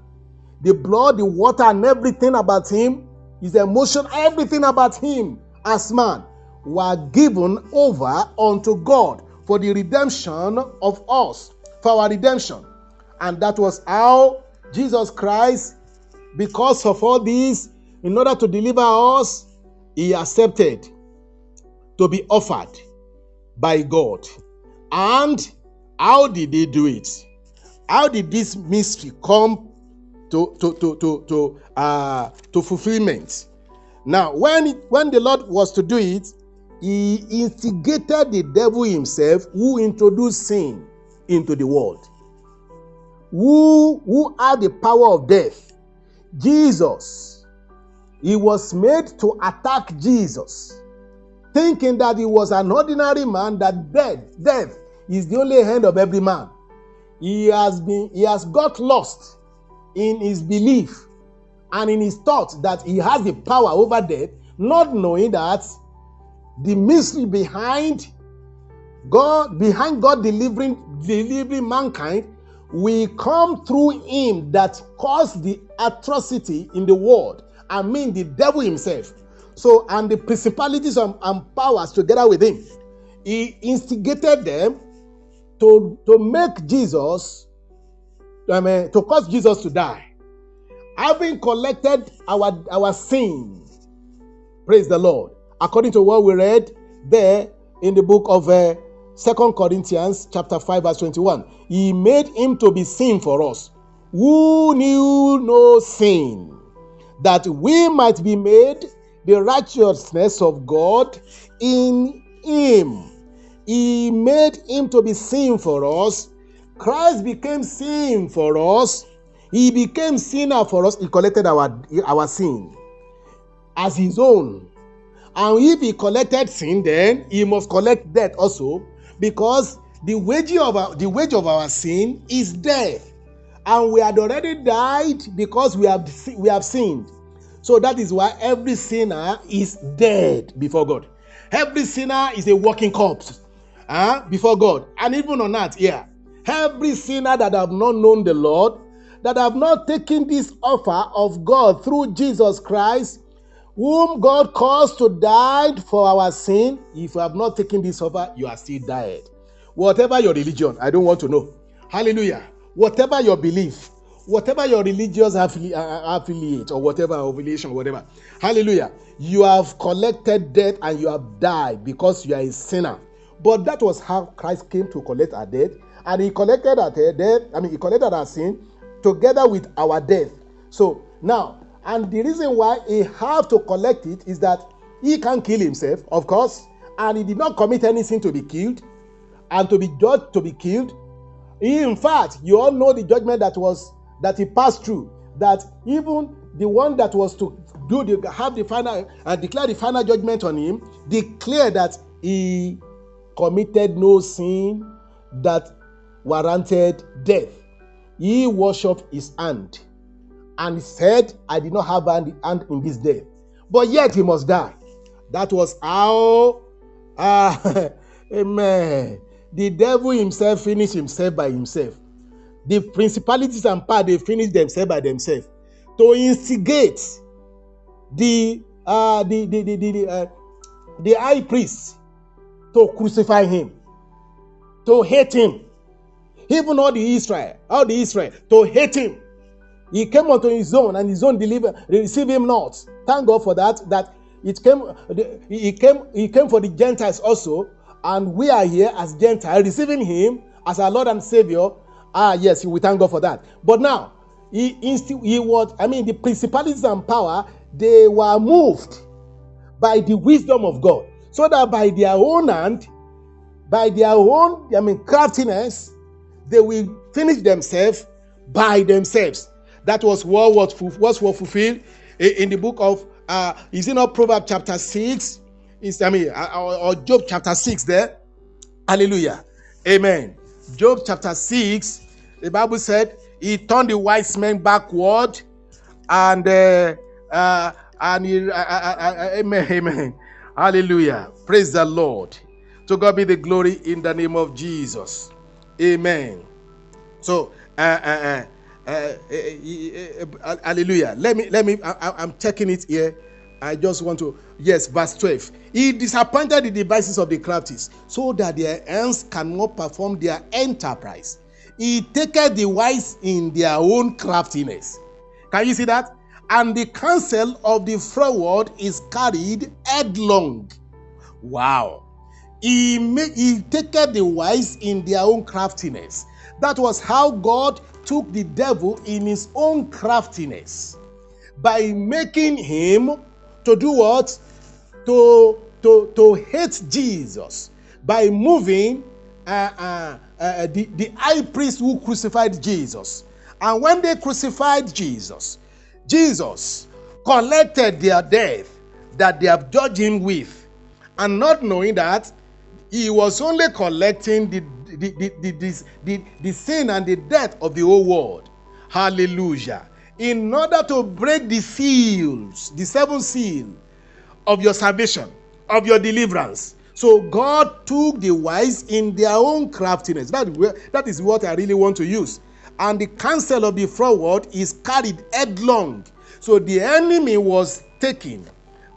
The blood, the water, and everything about him, his emotion, everything about him as man were given over unto God for the redemption of us, for our redemption. And that was how Jesus Christ, because of all this, in order to deliver us, he accepted to be offered by God. And how did he do it? How did this mystery come to, to, to, to, to, uh, to fulfillment? Now, when, it, when the Lord was to do it, he instigated the devil himself who introduced sin into the world. Who, who had the power of death? Jesus. He was made to attack Jesus, thinking that he was an ordinary man, that death, death is the only end of every man. He has been, he has got lost in his belief and in his thought that he has the power over death, not knowing that the mystery behind God, behind God delivering, delivering mankind, will come through him that caused the atrocity in the world. I mean, the devil himself. So, and the principalities and, and powers together with him. He instigated them to to, to make Jesus, I mean, to cause Jesus to die, having collected our, our sin, praise the Lord, according to what we read there in the book of uh, Second Corinthians chapter 5 verse 21. He made him to be sin for us who knew no sin, that we might be made the righteousness of God in him. He made him to be sin for us. Christ became sin for us. He became sinner for us. He collected our, our sin as his own. And if he collected sin, then he must collect death also, because the wage of our, the wage of our sin is death. And we had already died because we have we have sinned. So that is why every sinner is dead before God. Every sinner is a walking corpse uh, before God. And even on that, yeah. Every sinner that have not known the Lord, that have not taken this offer of God through Jesus Christ, whom God caused to die for our sin, if you have not taken this over, you are still dead. Whatever your religion, I don't want to know. Hallelujah. Whatever your belief, whatever your religious affili- uh, uh, affiliate or whatever affiliation, whatever. Hallelujah. You have collected debt and you have died because you are a sinner. But that was how Christ came to collect our debt. And he collected our debt, I mean, he collected our sin together with our death. So now, and the reason why he have to collect it is that he can kill himself, of course, and he did not commit any sin to be killed and to be judged to be killed. In fact, you all know the judgment that was that he passed through. That even the one that was to do the have the final and uh, declare the final judgment on him, declare that he committed no sin that warranted death. He washed off his hand and said, I did not have a hand in this death. But yet he must die. That was how, uh, [laughs] amen. The devil himself finished himself by himself. The principalities and power, they finished themselves by themselves. To instigate the, uh, the, the, the, the, uh, the high priest to crucify him, to hate him. Even all the Israel, all the Israel, to hate him. He came unto his own, and his own deliver, receive him not. Thank God for that. That it came, he came, he came for the Gentiles also, and we are here as Gentiles, receiving him as our Lord and Savior. Ah, yes, we thank God for that. But now, he, he was, I mean, the principalities and power, they were moved by the wisdom of God so that by their own hand, by their own, I mean, craftiness, they will finish themselves by themselves. That was what was, what was fulfilled in the book of, uh, is it not Proverbs chapter 6? Is, I mean, uh, or, Job chapter 6 there? Hallelujah. Amen. Job chapter 6, the Bible said, he turned the wise men backward and uh, uh, and he, uh, uh, uh, amen, amen. Hallelujah. Praise the Lord. To God be the glory in the name of Jesus. Amen. So, uh, uh, uh, uh hallelujah. Let me, let me, I, am checking it here. I just want to, yes, verse 12. He disappointed the devices of the crafties so that their hands cannot perform their enterprise. He taketh the wise in their own craftiness. Can you see that? and the counsel of the forward is carried headlong. Wow. He, may, he taketh the wise in their own craftiness. That was how God took the devil in his own craftiness by making him to do what? To, to, to hate Jesus by moving uh, uh, uh, the, the high priest who crucified Jesus. And when they crucified Jesus, Jesus collected their death that they have judged him with, and not knowing that he was only collecting the, the, the, the, the, the sin and the death of the whole world. Hallelujah. In order to break the seals, the seven seal of your salvation, of your deliverance. So God took the wise in their own craftiness. That, that is what I really want to use and the counsel of the froward is carried headlong. So the enemy was taken,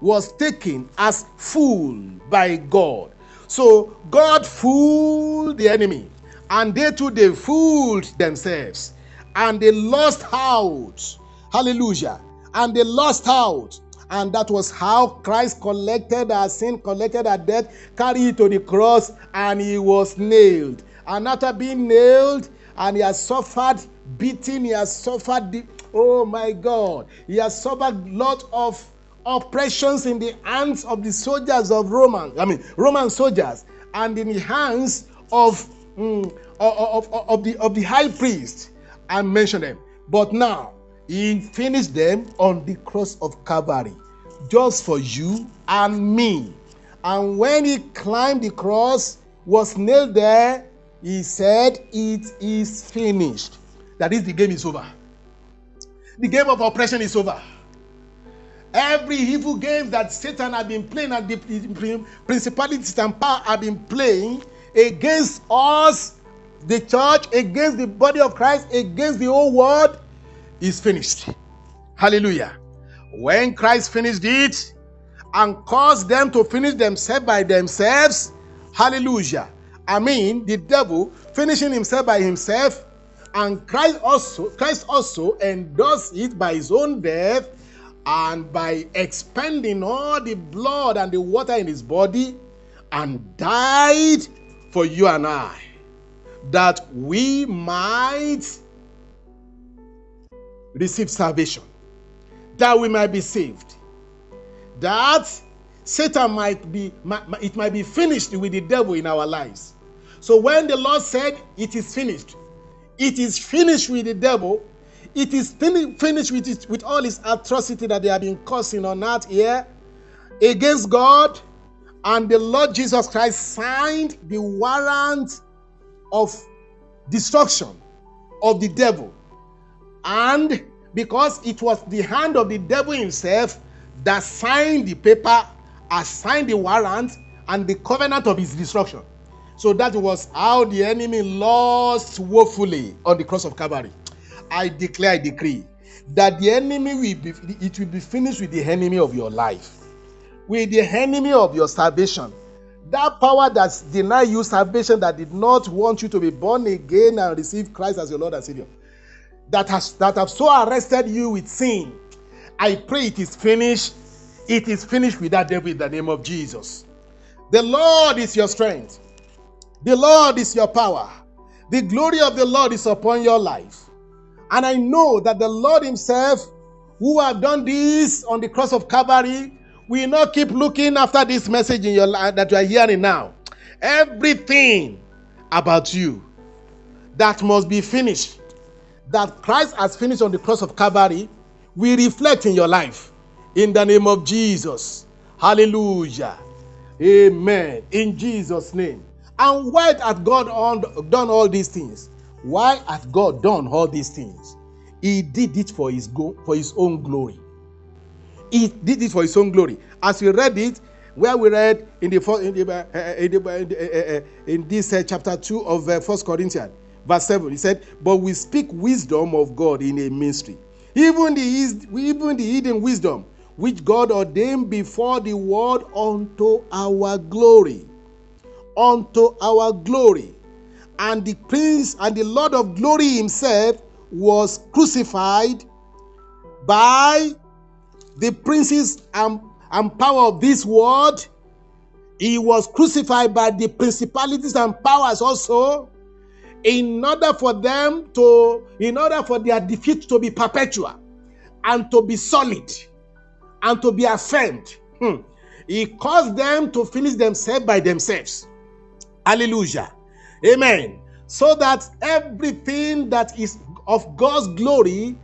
was taken as fool by God. So God fooled the enemy And they too, they fooled themselves. And they lost out. Hallelujah. And they lost out. And that was how Christ collected our sin, collected our debt, carried it to the cross, and he was nailed. And after being nailed, and he has suffered beating, he has suffered, the, oh my God, he has suffered a lot of oppressions in the hands of the soldiers of Roman, I mean, Roman soldiers, and in the hands of, mm, of, of, of, the, of the high priest. I mentioned them. But now, he finished them on the cross of Calvary, just for you and me. And when he climbed the cross, was nailed there, he said, It is finished. That is, the game is over. The game of oppression is over. Every evil game that Satan had been playing and the principalities and power have been playing against us, the church, against the body of Christ, against the whole world, is finished. Hallelujah. When Christ finished it and caused them to finish themselves by themselves, hallelujah. I mean, the devil finishing himself by himself, and Christ also, Christ also endorsed it by his own death and by expending all the blood and the water in his body and died for you and I, that we might receive salvation, that we might be saved, that Satan might be, it might be finished with the devil in our lives. So when the Lord said, It is finished, it is finished with the devil, it is finished with, it, with all his atrocity that they have been causing on earth here against God, and the Lord Jesus Christ signed the warrant of destruction of the devil and because it was the hand of the devil himself that signed the paper, assigned the warrant, and the covenant of his destruction. So that was how the enemy lost woefully on the cross of Calvary. I declare, I decree that the enemy will be, it will be finished with the enemy of your life, with the enemy of your salvation. That power that denied you salvation, that did not want you to be born again and receive Christ as your Lord and Savior that has that have so arrested you with sin. I pray it is finished. It is finished with that devil in the name of Jesus. The Lord is your strength. The Lord is your power. The glory of the Lord is upon your life. And I know that the Lord Himself, who have done this on the cross of Calvary, will not keep looking after this message in your life that you are hearing now. Everything about you that must be finished that Christ has finished on the cross of Calvary will reflect in your life. In the name of Jesus. Hallelujah. Amen. In Jesus' name. And why hath God done all these things? Why hath God done all these things? He did it for his, go- for his own glory. He did it for his own glory. As we read it, where we read in the, in, the, uh, in, the, uh, uh, in this uh, chapter 2 of First Corinthians, Verse 7, he said, But we speak wisdom of God in a mystery. Even the, even the hidden wisdom which God ordained before the world unto our glory. Unto our glory. And the Prince and the Lord of glory himself was crucified by the princes and, and power of this world. He was crucified by the principalities and powers also in order for them to, in order for their defeat to be perpetual and to be solid and to be affirmed, hmm, he caused them to finish themselves by themselves. Hallelujah. Amen. So that everything that is of God's glory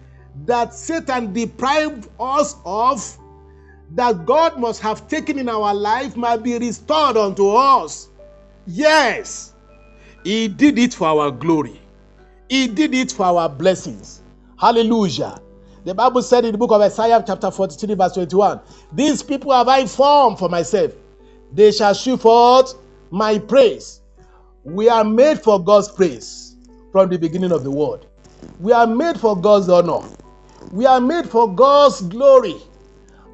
that Satan deprived us of, that God must have taken in our life, might be restored unto us. Yes. He did it for our glory. He did it for our blessings. Hallelujah. The Bible said in the book of Isaiah, chapter 43, verse 21, These people have I formed for myself. They shall show forth my praise. We are made for God's praise from the beginning of the world. We are made for God's honor. We are made for God's glory.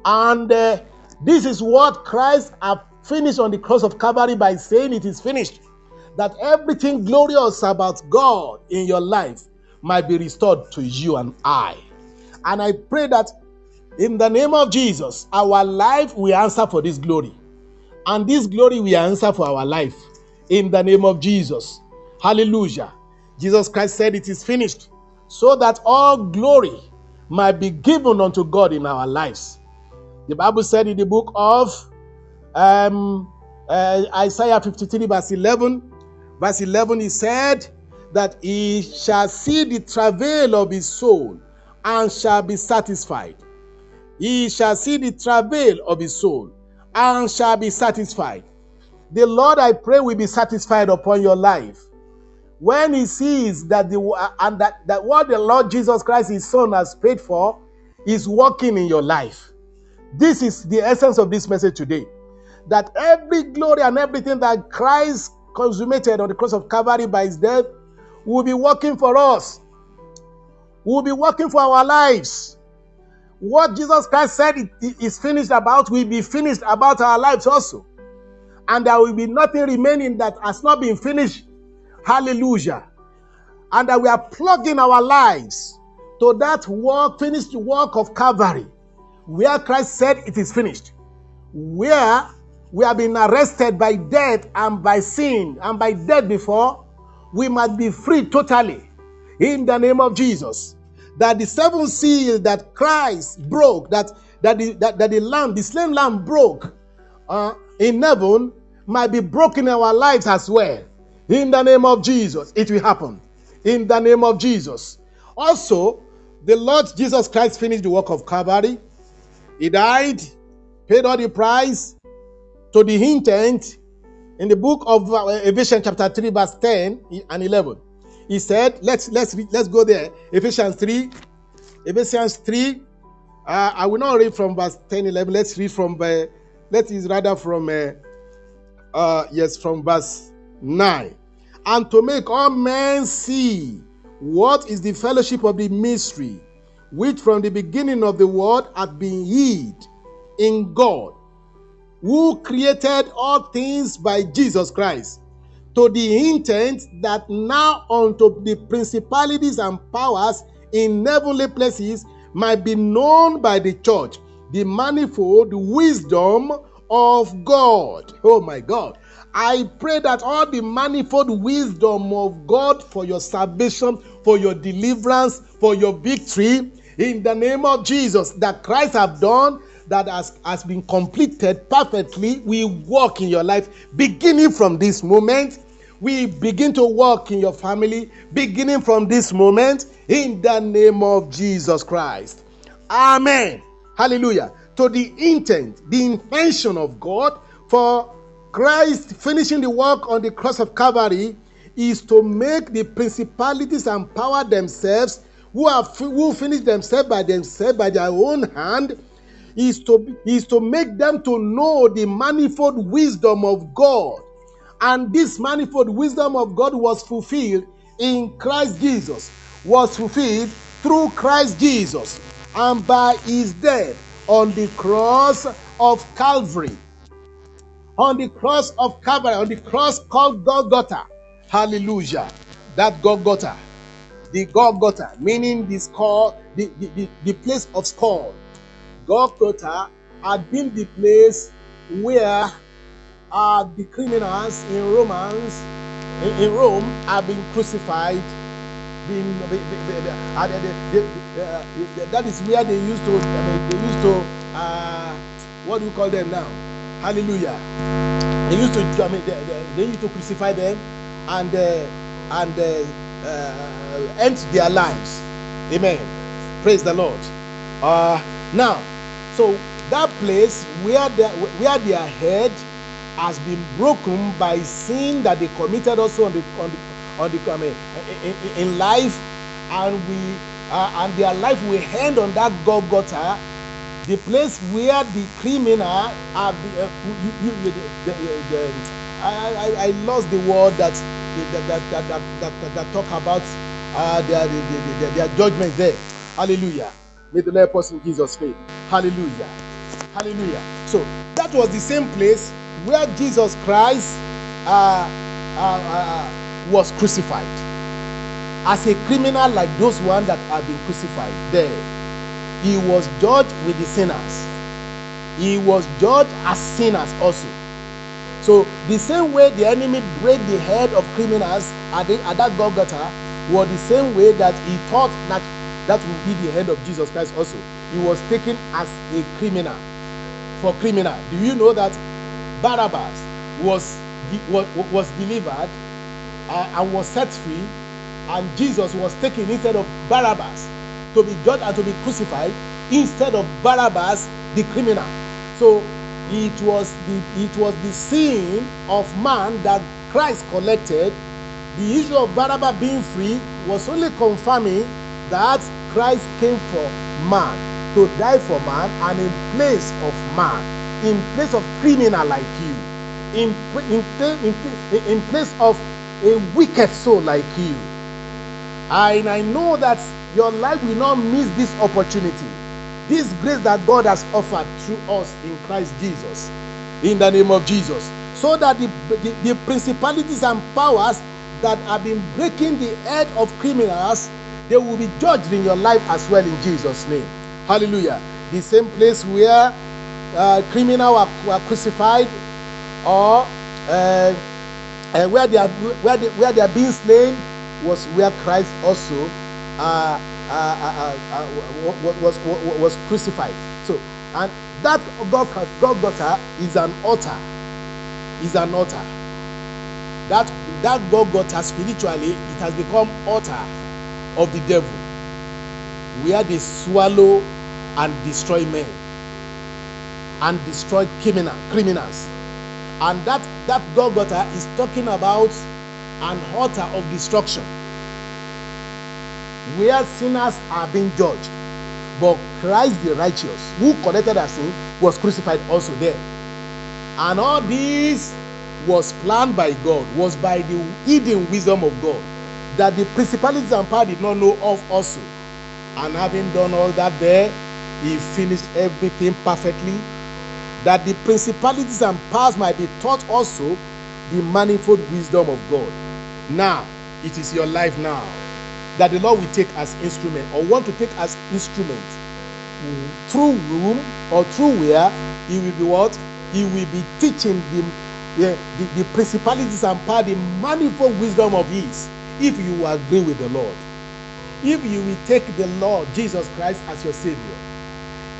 And uh, this is what Christ have finished on the cross of Calvary by saying it is finished that everything glorious about God in your life might be restored to you and I. And I pray that in the name of Jesus, our life will answer for this glory. And this glory will answer for our life in the name of Jesus. Hallelujah. Jesus Christ said, It is finished, so that all glory might be given unto God in our lives. The Bible said in the book of um, uh, Isaiah 53, verse 11, verse 11, he said that he shall see the travail of his soul and shall be satisfied. He shall see the travail of his soul and shall be satisfied. The Lord, I pray, will be satisfied upon your life. When he sees that the uh, and that, that what the Lord Jesus Christ, his Son, has paid for is working in your life. This is the essence of this message today. That every glory and everything that Christ consummated on the cross of Calvary by his death will be working for us, will be working for our lives. What Jesus Christ said is finished about will be finished about our lives also. And there will be nothing remaining that has not been finished. Hallelujah. And that we are plugging our lives to that work, finished work of Calvary, where Christ said it is finished. Where we have been arrested by death and by sin and by death before, we must be free totally in the name of Jesus. That the seven seals that Christ broke, that, that, the, that, that the lamb, the slain lamb broke uh, in heaven, might be broken in our lives as well. In the name of Jesus, it will happen. In the name of Jesus. Also, the Lord Jesus Christ finished the work of Calvary. He died, paid all the price to the intent in the book of uh, Ephesians chapter 3 verse 10 and 11. He said, let's let's let's go there. Ephesians 3 Ephesians 3 uh, I will not read from verse 10 11. Let's read from uh, let's rather from uh, uh, yes from verse 9. And to make all men see what is the fellowship of the mystery which from the beginning of the world hath been hid in God who created all things by Jesus Christ, to the intent that now unto the principalities and powers in heavenly places might be known by the church the manifold wisdom of God. Oh my God. I pray that all the manifold wisdom of God for your salvation, for your deliverance, for your victory, in the name of Jesus, that Christ have done that has, has been completed perfectly we work in your life beginning from this moment. We begin to work in your family beginning from this moment in the name of Jesus Christ. Amen. Hallelujah. To the intent, the intention of God for Christ finishing the work on the cross of Calvary is to make the principalities and power themselves who have who finish themselves by themselves by their own hand is to, is to make them to know the manifold wisdom of God. And this manifold wisdom of God was fulfilled in Christ Jesus, was fulfilled through Christ Jesus, and by his death on the cross of Calvary. On the cross of Calvary, on the cross called Golgotha. Hallelujah. That Golgotha. The Golgotha, meaning the skull, the, the, the, the place of skull Golgotha had been the place where uh, the criminals in Romans in, in Rome have been crucified. That is where they used to. They used to. Uh, what do you call them now? Hallelujah. They used to. I mean, they, they, used to crucify them and uh, and uh, uh, end their lives. Amen. Praise the Lord. Uh, now, so that place where their, where their head has been broken by sin that they committed also on the on the on the I mean, in, in life, and we uh, and their life will end on that Golgotha, the place where the criminal are. Uh, you, you, the, the, the, I, I, lost the word that that that that that, that, that talk about uh, their, their, their, their judgment there. Hallelujah. May the Lord us in Jesus' name. Hallelujah. Hallelujah. So that was the same place where Jesus Christ uh, uh, uh, was crucified. As a criminal like those ones that have been crucified there he was judged with the sinners. He was judged as sinners also. So the same way the enemy break the head of criminals at, the, at that golgotha was the same way that he thought that that would be the head of jesus christ also. He was taken as a criminal for criminal. Do you know that barabbas was was, was delivered and was set free and jesus was taken instead of barabbas to be judged and to be crucified instead of barabbas the criminal. So it was the it was the sin of man that christ collected. The issue of barabbas being free was only confirming that christ came for man to die for man and in place of man in place of criminal like you in in, in, in place of a wicked soul like you and i know that your life will not miss this opportunity this grace that God has offered through us in Christ Jesus, in the name of Jesus, so that the, the, the, principalities and powers that have been breaking the head of criminals, they will be judged in your life as well in Jesus' name. Hallelujah. The same place where uh, criminals were, were, crucified or uh, uh, where, they are, where, they, where they are being slain was where Christ also uh, uh, uh, was, was, was crucified. So, and that Golgotha is an altar. Is an altar. That that Golgotha spiritually it has become altar of the devil, where they swallow and destroy men and destroy criminal, criminals. And that that Golgotha is talking about an altar of destruction where sinners are being judged. But Christ the righteous, who collected our sin, was crucified also there. And all this was planned by God, was by the hidden wisdom of God, that the principalities and power did not know of also. And having done all that there, he finished everything perfectly, that the principalities and powers might be taught also the manifold wisdom of God. Now, it is your life now that the Lord will take as instrument or want to take as instrument through whom or through where he will be what? He will be teaching the, the, the, principalities and power, the manifold wisdom of his, if you agree with the Lord. If you will take the Lord Jesus Christ as your Savior,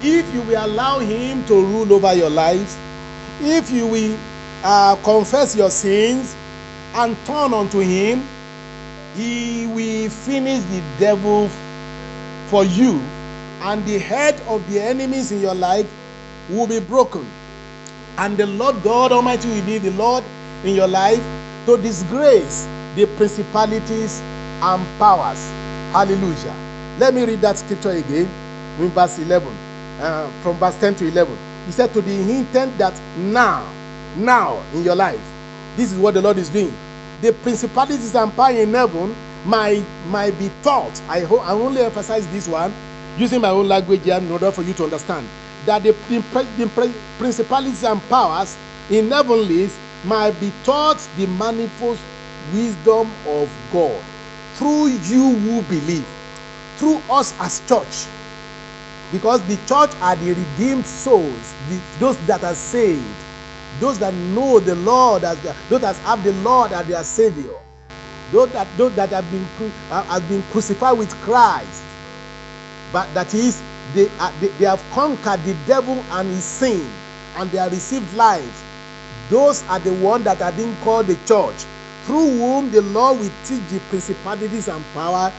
if you will allow Him to rule over your life, if you will uh, confess your sins and turn unto Him, he will finish the devil for you, and the head of the enemies in your life will be broken. And the Lord God Almighty will be the Lord in your life to disgrace the principalities and powers. Hallelujah. Let me read that scripture again in verse 11, uh, from verse 10 to 11. He said, To the intent that now, now in your life, this is what the Lord is doing the principalities and power in heaven might might be taught. I ho- I only emphasize this one using my own language here in order for you to understand that the, the, principalities and powers in heavenlies might be taught the manifold wisdom of God through you who believe, through us as church. Because the church are the redeemed souls, the, those that are saved those that know the Lord as those that have the Lord as their Savior, those that those that have been uh, have been crucified with Christ, but that is they, are, they they have conquered the devil and his sin, and they have received life. Those are the ones that are being called the church, through whom the Lord will teach the principalities and power,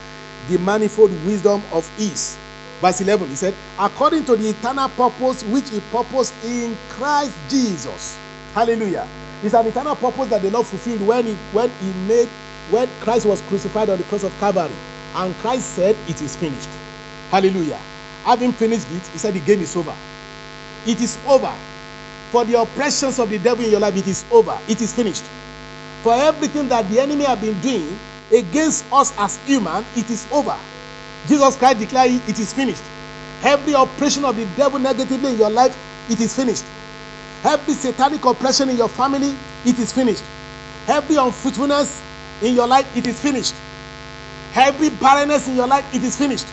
the manifold wisdom of His. Verse 11, he said, according to the eternal purpose which he purposed in Christ Jesus. Hallelujah. It's an eternal purpose that the Lord fulfilled when he when he made when Christ was crucified on the cross of Calvary. And Christ said, It is finished. Hallelujah. Having finished it, he said the game is over. It is over. For the oppressions of the devil in your life, it is over. It is finished. For everything that the enemy have been doing against us as human, it is over. Jesus Christ declared it is finished. Every oppression of the devil negatively in your life, it is finished. Every satanic oppression in your family, it is finished. Every unfruitfulness in your life, it is finished. Every barrenness in your life, it is finished.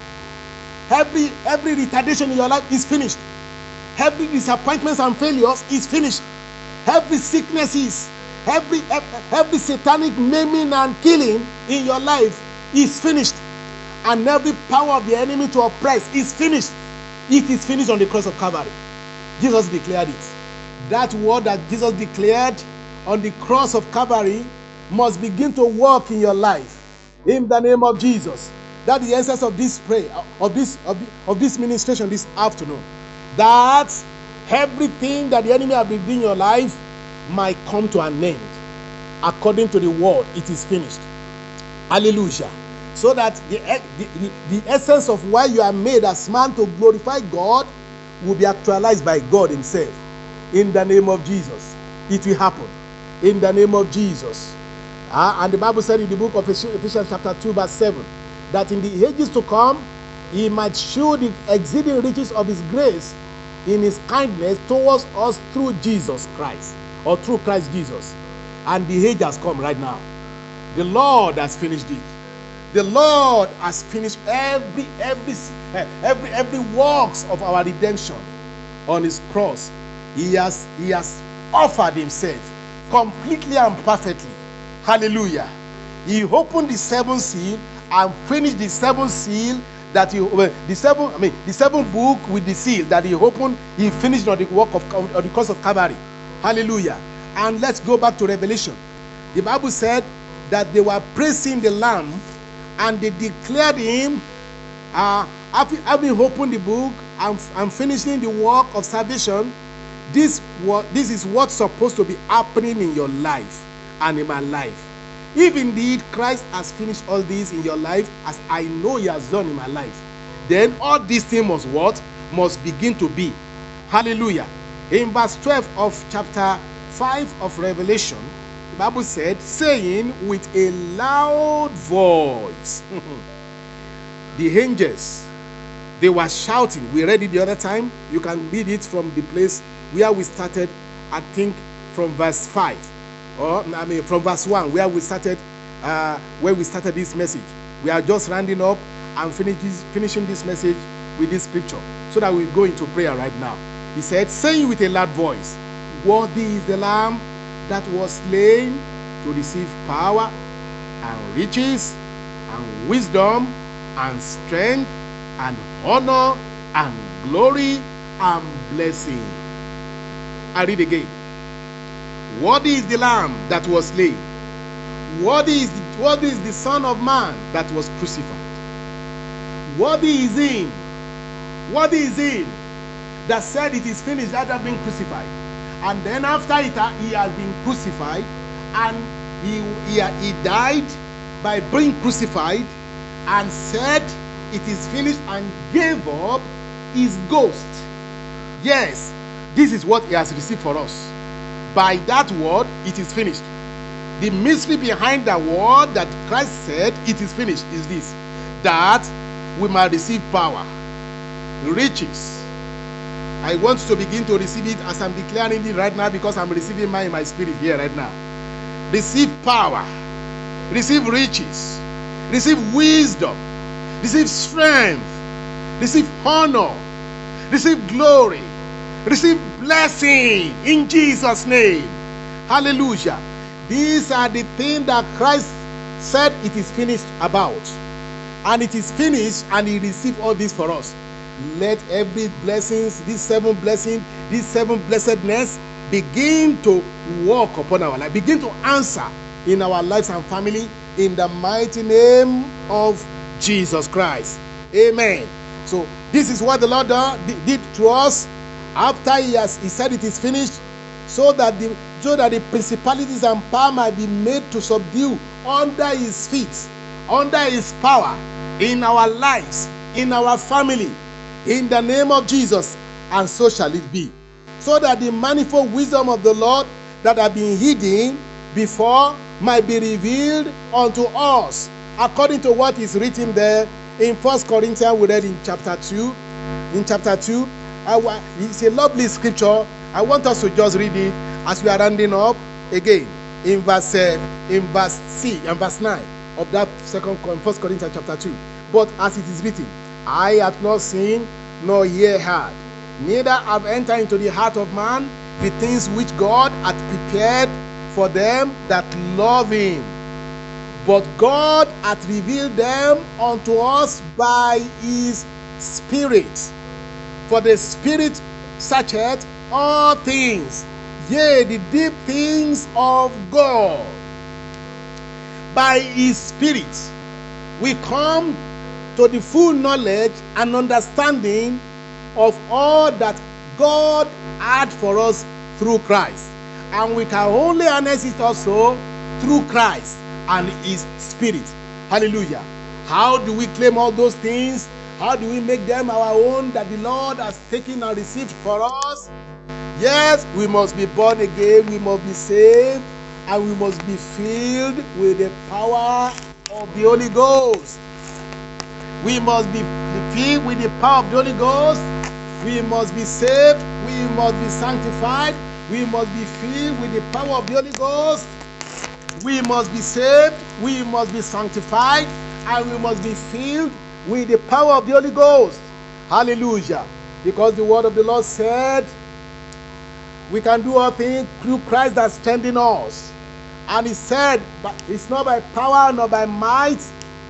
Every every retardation in your life is finished. Every disappointments and failures is finished. Every sickness is every every satanic maiming and killing in your life is finished. And every power of the enemy to oppress is finished. It is finished on the cross of Calvary. Jesus declared it. That word that Jesus declared on the cross of Calvary must begin to work in your life. In the name of Jesus. That is the essence of this prayer, of this of, of this ministration this afternoon. That everything that the enemy has been doing in your life might come to an end. According to the word, it is finished. Hallelujah. So that the, the, the essence of why you are made as man to glorify God will be actualized by God Himself. In the name of Jesus. It will happen. In the name of Jesus. Uh, and the Bible said in the book of Ephesians, chapter 2, verse 7, that in the ages to come, He might show the exceeding riches of His grace in His kindness towards us through Jesus Christ, or through Christ Jesus. And the age has come right now. The Lord has finished it. The Lord has finished every every every every works of our redemption on His cross. He has He has offered Himself completely and perfectly. Hallelujah. He opened the seventh seal and finished the seventh seal that he well, the seven I mean the seventh book with the seal that he opened. He finished on the work of on the cross of Calvary. Hallelujah. And let's go back to Revelation. The Bible said that they were praising the Lamb and they declared him uh, having opened the book and, and finishing the work of salvation this what this is what's supposed to be happening in your life and in my life. If indeed christ has finished all this in your life as i know he has done in my life then all these things must what? Must begin to be. Hallelujah. In verse 12 of chapter 5 of revelation bible said saying with a loud voice [laughs] the angels they were shouting. We read it the other time. You can read it from the place where we started i think from verse 5 or i mean from verse 1 where we started uh, where we started this message. We are just rounding up and finish this, finishing this message with this scripture so that we go into prayer right now. He said saying with a loud voice worthy is the lamb that was slain to receive power and riches and wisdom and strength and honor and glory and blessing. I read again. Worthy is the Lamb that was slain. Worthy is the, the Son of Man that was crucified. Worthy is him. Worthy is him that said it is finished after being crucified. And then after it, he has been crucified and he, he, he died by being crucified and said it is finished and gave up his ghost. Yes, this is what he has received for us. By that word, it is finished. The mystery behind the word that Christ said, it is finished, is this that we might receive power, riches. I want to begin to receive it as I'm declaring it right now because I'm receiving mine in my spirit here right now. Receive power, receive riches, receive wisdom, receive strength, receive honor, receive glory, receive blessing in Jesus' name. Hallelujah. These are the things that Christ said it is finished about. And it is finished, and He received all this for us. Let every blessings, these seven blessings, these seven blessedness begin to walk upon our life, begin to answer in our lives and family in the mighty name of Jesus Christ. Amen. So this is what the Lord did to us after he has he said it is finished, so that the so that the principalities and power might be made to subdue under his feet, under his power, in our lives, in our family, in the name of Jesus, and so shall it be. So that the manifold wisdom of the Lord that have been hidden before might be revealed unto us according to what is written there in First Corinthians, we read in chapter 2. In chapter 2, it's a lovely scripture. I want us to just read it as we are rounding up again. in verse uh, in verse C and verse 9 of that second first Corinthians chapter 2. But as it is written, Eye have not seen nor ear heard, neither have entered into the heart of man the things which God hath prepared for them that love him. But God hath revealed them unto us by his Spirit. For the Spirit searcheth all things, yea, the deep things of God. By his Spirit, we come to the full knowledge and understanding of all that God had for us through Christ. And we can only harness it also through Christ and His Spirit. Hallelujah. How do we claim all those things? How do we make them our own that the Lord has taken and received for us? Yes, we must be born again, we must be saved, and we must be filled with the power of the Holy Ghost. We must be filled with the power of the Holy Ghost. We must be saved. We must be sanctified. We must be filled with the power of the Holy Ghost. We must be saved. We must be sanctified. And we must be filled with the power of the Holy Ghost. Hallelujah. Because the word of the Lord said, we can do all things through Christ that strengthens us. And he said, but it's not by power nor by might,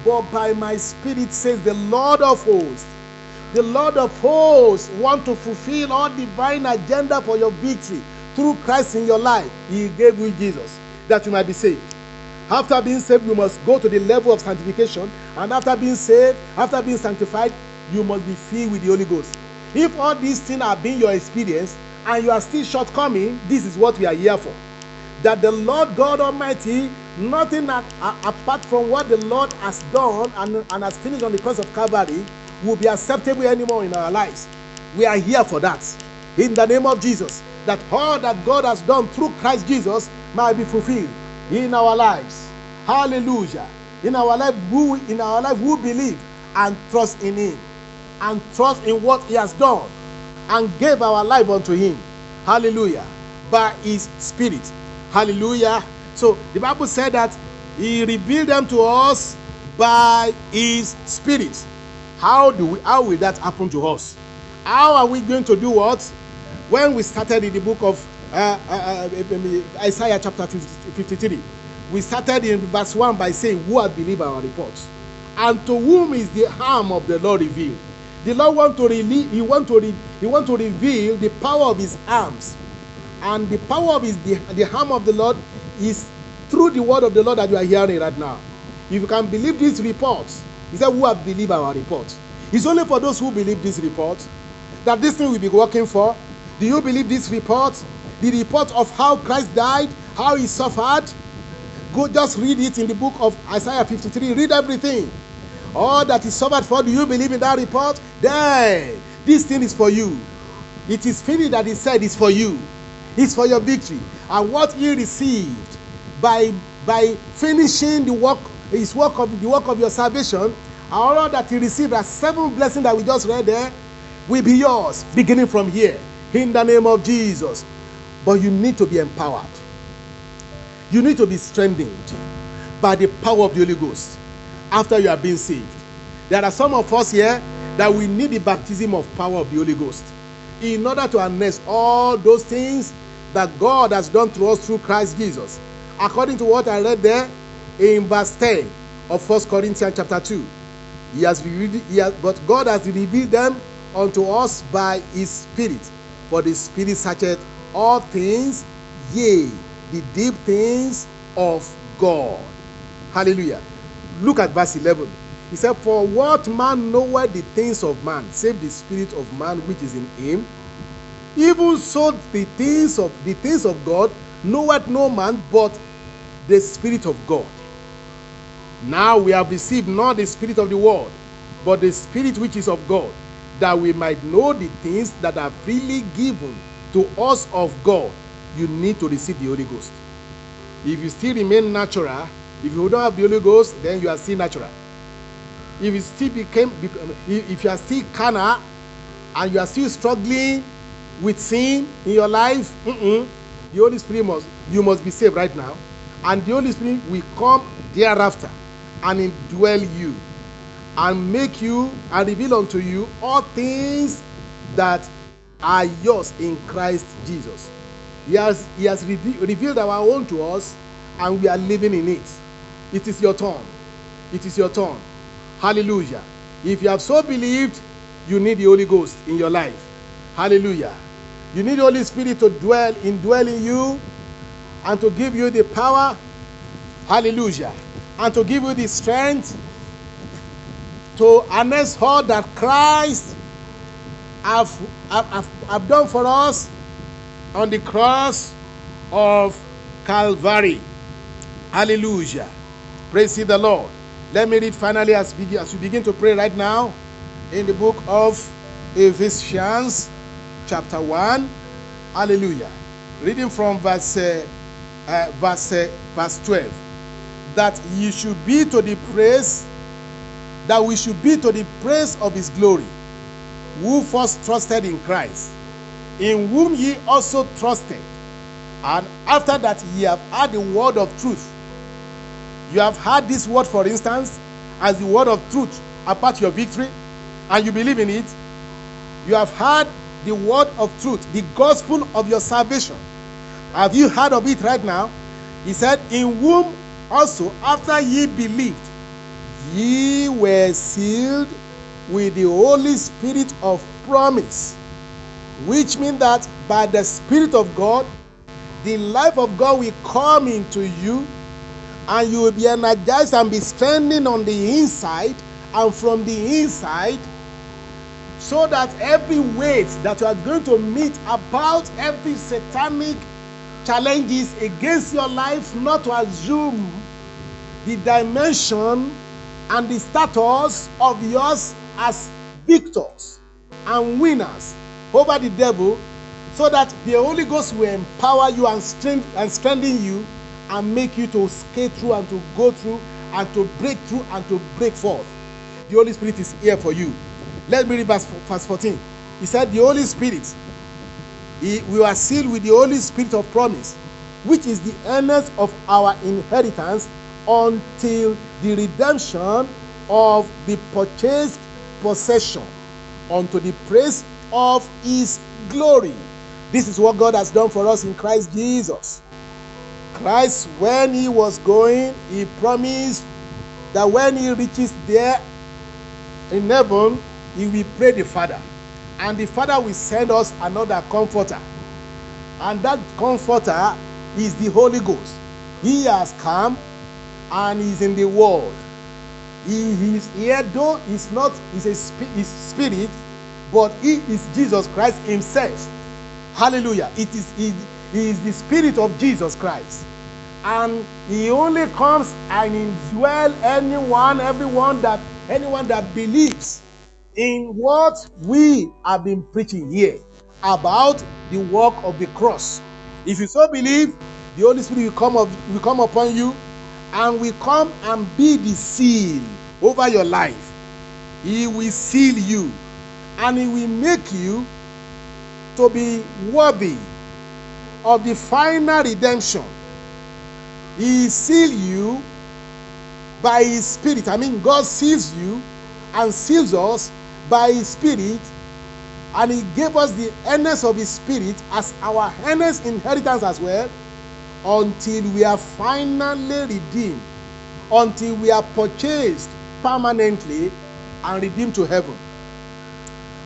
but by my spirit, says the Lord of hosts. The Lord of hosts want to fulfill all divine agenda for your victory through Christ in your life. He gave you Jesus that you might be saved. After being saved, you must go to the level of sanctification. And after being saved, after being sanctified, you must be filled with the Holy Ghost. If all these things have been your experience and you are still shortcoming, this is what we are here for. That the Lord God Almighty, nothing that, uh, apart from what the Lord has done and, and has finished on the cross of Calvary, will be acceptable anymore in our lives. We are here for that. In the name of Jesus, that all that God has done through Christ Jesus might be fulfilled in our lives. Hallelujah. In our life, who in our life, we believe and trust in Him, and trust in what He has done, and gave our life unto Him. Hallelujah. By His Spirit. Hallelujah. So the Bible said that He revealed them to us by His Spirit. How do we how will that happen to us? How are we going to do what? When we started in the book of uh, uh, uh, Isaiah chapter 53, we started in verse 1 by saying, Who has believed our reports? And to whom is the arm of the Lord revealed? The Lord want to release, he want to re, he want to reveal the power of his arms. And the power of his the, the arm of the Lord is through the word of the Lord that you are hearing right now. If you can believe these reports, he said, Who have believed our report? It's only for those who believe this report that this thing will be working for. Do you believe this report? The report of how Christ died, how he suffered. Go just read it in the book of Isaiah 53. Read everything. All that he suffered for, do you believe in that report? Then this thing is for you. It is finished that he said is for you. It's for your victory. And what he received by by finishing the work, his work of the work of your salvation, all that he received as seven blessings that we just read there will be yours beginning from here in the name of Jesus. But you need to be empowered. You need to be strengthened by the power of the Holy Ghost after you have been saved. There are some of us here that we need the baptism of power of the Holy Ghost in order to harness all those things that God has done through us through Christ Jesus. According to what I read there in verse 10 of 1 Corinthians chapter 2. He has revealed, he has, but God has revealed them unto us by his Spirit. For the Spirit searcheth all things, yea, the deep things of God. Hallelujah. Look at verse 11. He said, For what man knoweth the things of man, save the spirit of man which is in him? Even so the things of the things of God knoweth no man but the Spirit of God. Now we have received not the Spirit of the world, but the Spirit which is of God, that we might know the things that are freely given to us of God. You need to receive the Holy Ghost. If you still remain natural, if you don't have the Holy Ghost, then you are still natural. If you still became, if you are still carnal, and you are still struggling with sin in your life, mm-mm, the Holy Spirit must, you must be saved right now. And the Holy Spirit will come thereafter and indwell you and make you and reveal unto you all things that are yours in Christ Jesus. He has, he has reve- revealed our own to us and we are living in it. It is your turn. It is your turn. Hallelujah. If you have so believed, you need the Holy Ghost in your life. Hallelujah. You need the Holy Spirit to dwell, indwell in you and to give you the power. Hallelujah. And to give you the strength to harness all that Christ have, have, have, have done for us on the cross of Calvary. Hallelujah. Praise the Lord. Let me read finally as, we, as we begin to pray right now in the book of Ephesians, chapter 1. Hallelujah. Reading from verse, uh, uh, verse, uh, verse 12. That ye should be to the praise, that we should be to the praise of his glory, who first trusted in Christ, in whom ye also trusted. And after that ye have had the word of truth. You have had this word, for instance, as the word of truth about your victory, and you believe in it. You have heard the word of truth, the gospel of your salvation. Have you heard of it right now? He said, In whom also, after ye believed, ye were sealed with the Holy Spirit of promise, which means that by the Spirit of God, the life of God will come into you, and you will be energized and be strengthening on the inside and from the inside, so that every weight that you are going to meet about every satanic challenges against your life, not to assume the dimension and the status of yours as victors and winners over the devil so that the Holy Ghost will empower you and strengthen, and strengthen you and make you to skate through and to go through and to break through and to break forth. The Holy Spirit is here for you. Let me read verse, verse 14. He said, The Holy Spirit, he, we are sealed with the Holy Spirit of promise, which is the earnest of our inheritance until the redemption of the purchased possession unto the praise of his glory. This is what God has done for us in Christ Jesus. Christ, when he was going, he promised that when he reaches there in heaven, he will pray the Father. And the Father will send us another comforter. And that comforter is the Holy Ghost. He has come and is in the world. He is here, though he's not, he's a sp- he's spirit, but he is Jesus Christ himself. Hallelujah. It is he, he is the spirit of Jesus Christ. And he only comes and indwell anyone, everyone that anyone that believes in what we have been preaching here about the work of the cross. If you so believe, the Holy Spirit will come, will come upon you and will come and be the seal over your life. He will seal you and he will make you to be worthy of the final redemption. He seal you by his spirit. I mean, God seals you and seals us by his spirit, and he gave us the earnest of his spirit as our earnest inheritance as well, until we are finally redeemed, until we are purchased permanently and redeemed to heaven.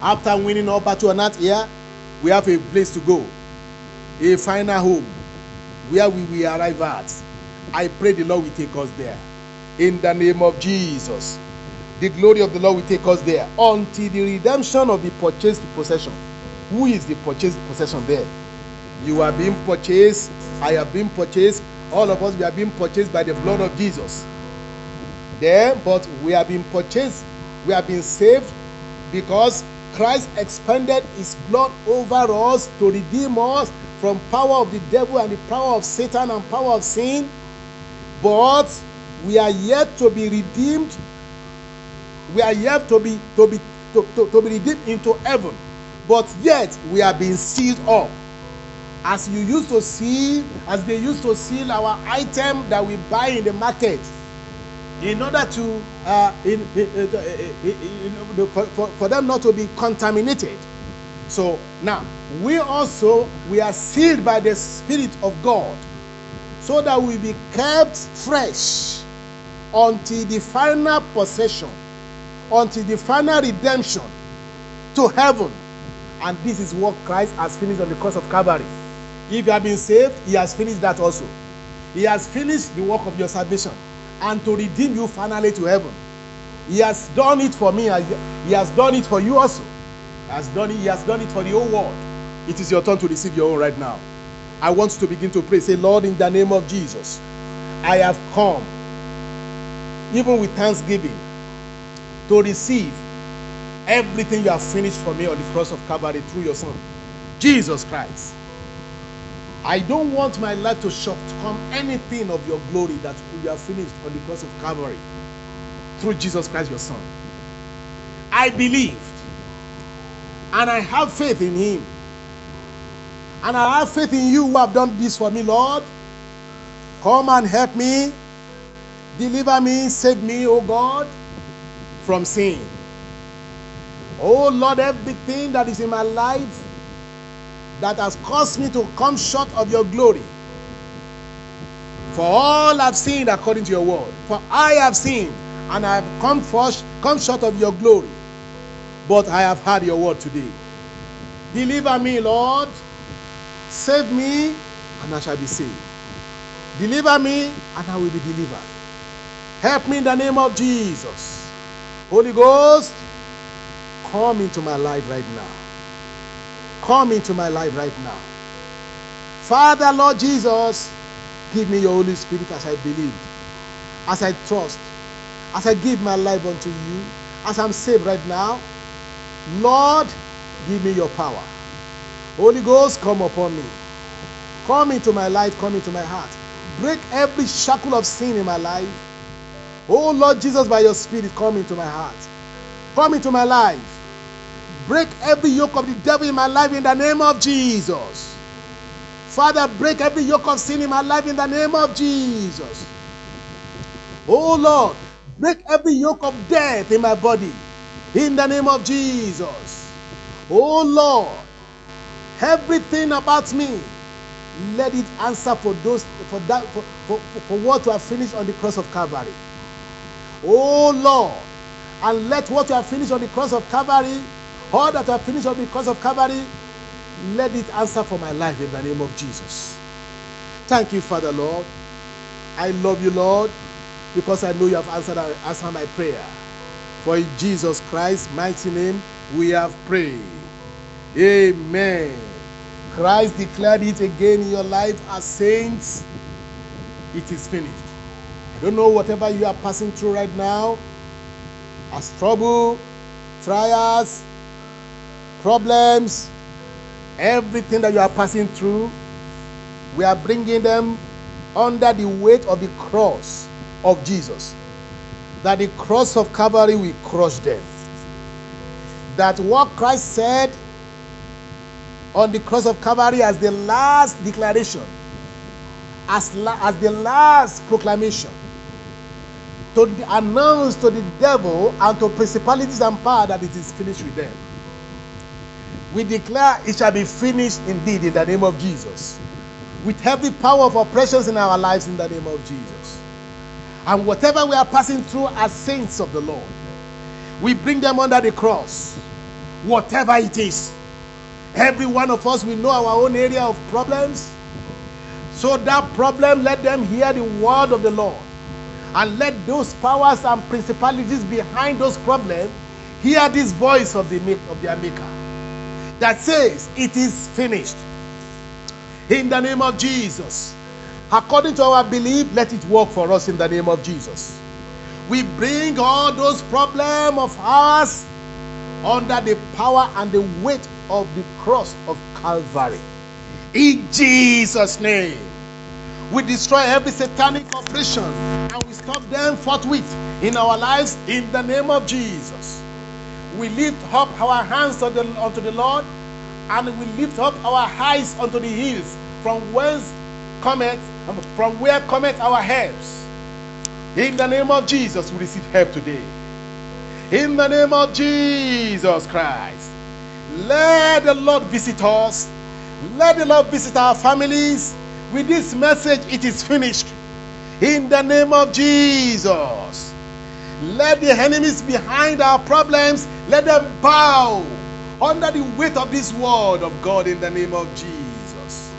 After winning all battle on earth here, we have a place to go, a final home where we will arrive at. I pray the Lord will take us there. In the name of Jesus. The glory of the Lord will take us there until the redemption of the purchased possession. Who is the purchased possession there? You are being purchased. I have been purchased. All of us, we are being purchased by the blood of Jesus. There, but we have been purchased. We have been saved because Christ expended his blood over us to redeem us from power of the devil and the power of Satan and power of sin. But we are yet to be redeemed. We are yet to be to be to, to, to be redeemed into heaven. But yet we are being sealed up. As you used to see, as they used to seal our item that we buy in the market, in order to uh, in, in, in, for, for, for them not to be contaminated. So now we also we are sealed by the Spirit of God, so that we be kept fresh until the final possession, until the final redemption to heaven. And this is what Christ has finished on the cross of Calvary. If you have been saved, He has finished that also. He has finished the work of your salvation and to redeem you finally to heaven. He has done it for me. He has done it for you also. He has done it, he has done it for the whole world. It is your turn to receive your own right now. I want to begin to pray. Say, Lord, in the name of Jesus, I have come, even with thanksgiving, to receive everything you have finished for me on the cross of Calvary through your Son, Jesus Christ. I don't want my life to shortcome anything of your glory that you have finished on the cross of Calvary through Jesus Christ, your Son. I believed and I have faith in Him. And I have faith in you who have done this for me, Lord. Come and help me. Deliver me, save me, O God, from sin. Oh Lord, everything that is in my life that has caused me to come short of your glory. For all I've seen according to your word. For I have seen and I have come first, come short of your glory. But I have heard your word today. Deliver me, Lord. Save me, and I shall be saved. Deliver me, and I will be delivered. Help me in the name of Jesus. Holy Ghost, come into my life right now. Come into my life right now. Father, Lord Jesus, give me your Holy Spirit as I believe, as I trust, as I give my life unto you, as I'm saved right now. Lord, give me your power. Holy Ghost, come upon me. Come into my life, come into my heart. Break every shackle of sin in my life. Oh Lord Jesus, by your Spirit, come into my heart. Come into my life. Break every yoke of the devil in my life in the name of Jesus. Father, break every yoke of sin in my life in the name of Jesus. Oh Lord, break every yoke of death in my body in the name of Jesus. Oh Lord, everything about me, let it answer for those for that for, for, for what you have finished on the cross of Calvary. Oh Lord, and let what you have finished on the cross of Calvary all that you have finished on the cross of Calvary, let it answer for my life in the name of Jesus. Thank you, Father Lord. I love you, Lord, because I know you have answered, answered my prayer. For in Jesus Christ's mighty name, we have prayed. Amen. Christ declared it again in your life as saints. It is finished. Don't know whatever you are passing through right now, as trouble, trials, problems, everything that you are passing through, we are bringing them under the weight of the cross of Jesus. That the cross of Calvary will crush them. That what Christ said on the cross of Calvary as the last declaration, as, la- as the last proclamation, to announce to the devil and to principalities and power that it is finished with them we declare it shall be finished indeed in the name of Jesus. With every power of oppressions in our lives in the name of Jesus. And whatever we are passing through as saints of the Lord, we bring them under the cross. Whatever it is. Every one of us, we know our own area of problems. So that problem, let them hear the word of the Lord. And let those powers and principalities behind those problems hear this voice of, the, of their maker that says, It is finished. In the name of Jesus. According to our belief, let it work for us in the name of Jesus. We bring all those problems of ours under the power and the weight of the cross of Calvary. In Jesus' name. We destroy every satanic operation and we stop them forthwith in our lives in the name of Jesus. We lift up our hands unto the, unto the Lord and we lift up our eyes unto the hills, from whence cometh, from where cometh our helps. In the name of Jesus, we receive help today. In the name of Jesus Christ, let the Lord visit us. Let the Lord visit our families. With this message, it is finished. In the name of Jesus. Let the enemies behind our problems, let them bow under the weight of this word of God in the name of Jesus.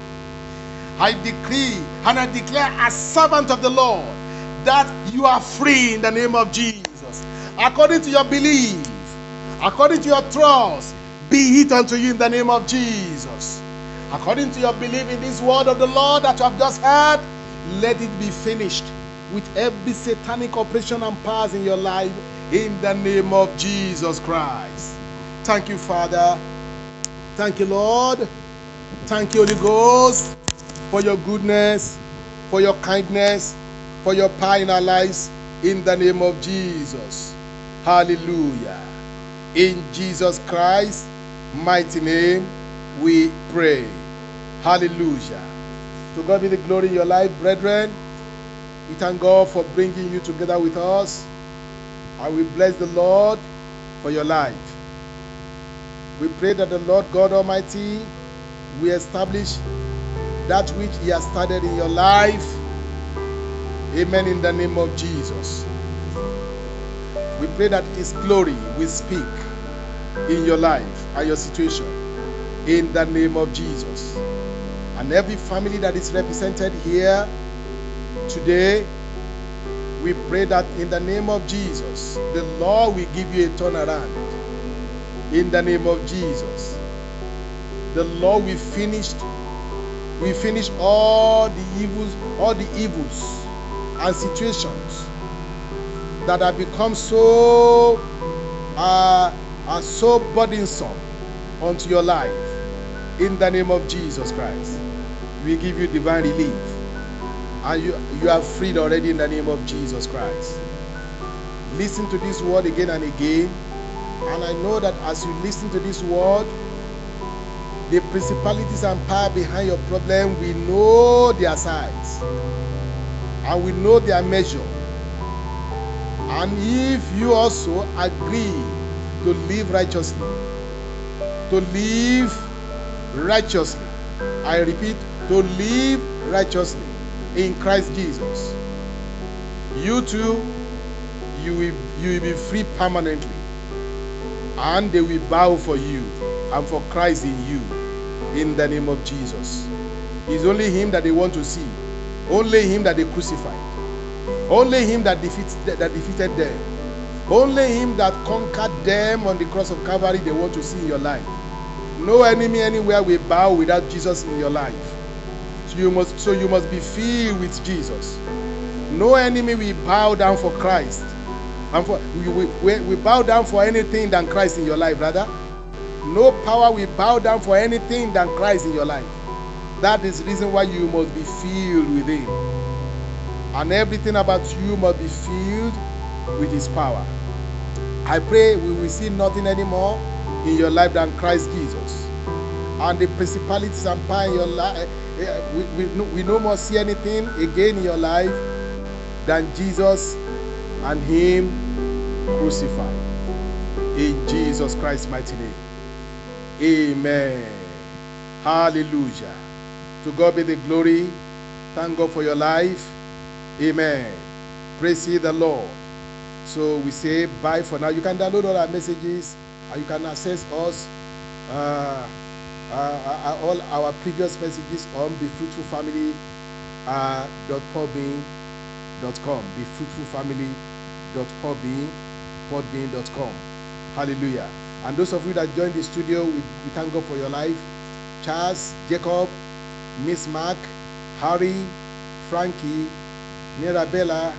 I decree and I declare as servant of the Lord that you are free in the name of Jesus. According to your belief, according to your trust, be it unto you in the name of Jesus. According to your belief in this word of the Lord that you have just heard, let it be finished with every satanic operation and powers in your life in the name of Jesus Christ. Thank you, Father. Thank you, Lord. Thank you, Holy Ghost, for your goodness, for your kindness, for your power in our lives in the name of Jesus. Hallelujah. In Jesus Christ's mighty name, we pray. Hallelujah. To God be the glory in your life, brethren. We thank God for bringing you together with us. And we bless the Lord for your life. We pray that the Lord God Almighty will establish that which He has started in your life. Amen. In the name of Jesus. We pray that His glory will speak in your life and your situation. In the name of Jesus. And every family that is represented here today, we pray that in the name of Jesus, the Lord will give you a turnaround. In the name of Jesus. The Lord will finish, we finish all the evils, all the evils and situations that have become so uh, are so burdensome unto your life. In the name of Jesus Christ, we give you divine relief and you, you are freed already in the name of Jesus Christ. Listen to this word again and again. And I know that as you listen to this word, the principalities and power behind your problem, we know their size and we know their measure. And if you also agree to live righteously, to live righteously, I repeat, to live righteously in Christ Jesus, you too, you will, you will be free permanently. And they will bow for you and for Christ in you in the name of Jesus. It's only Him that they want to see, only Him that they crucified, only Him that, defeats, that defeated them, only Him that conquered them on the cross of Calvary they want to see in your life. No enemy anywhere will bow without Jesus in your life. You must, so you must be filled with Jesus. No enemy will bow down for Christ. And for, we, we, we bow down for anything than Christ in your life, brother. No power will bow down for anything than Christ in your life. That is the reason why you must be filled with Him. And everything about you must be filled with His power. I pray we will see nothing anymore in your life than Christ Jesus. And the principalities and power in your life, we, we, we no more see anything again in your life than Jesus and Him crucified. In Jesus Christ's mighty name. Amen. Hallelujah. To God be the glory. Thank God for your life. Amen. Praise ye the Lord. So we say bye for now. You can download all our messages and you can access us, uh, uh, uh, all our previous messages on Be Fruitful Family uh, dot podbean.com. Be Fruitful Family dot podbean, podbean.com. Hallelujah. And those of you that joined the studio, we, we thank God for your life. Charles, Jacob, Miss Mark, Harry, Frankie, Mirabella,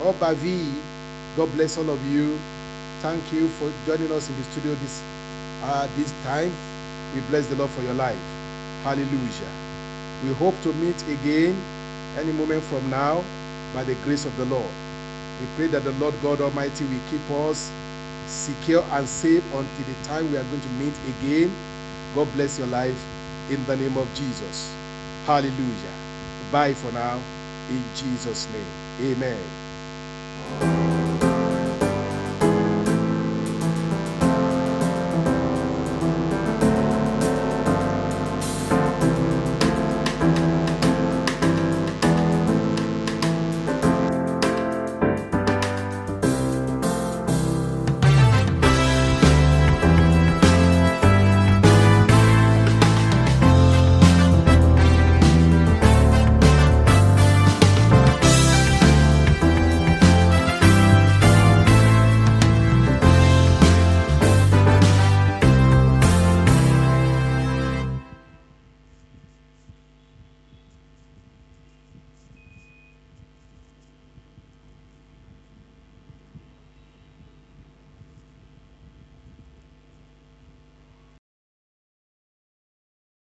Obavi, God bless all of you. Thank you for joining us in the studio this uh, this time. We bless the Lord for your life. Hallelujah. We hope to meet again any moment from now by the grace of the Lord. We pray that the Lord God Almighty will keep us secure and safe until the time we are going to meet again God bless your life in the name of Jesus. Hallelujah. Bye for now. In Jesus' name. Amen.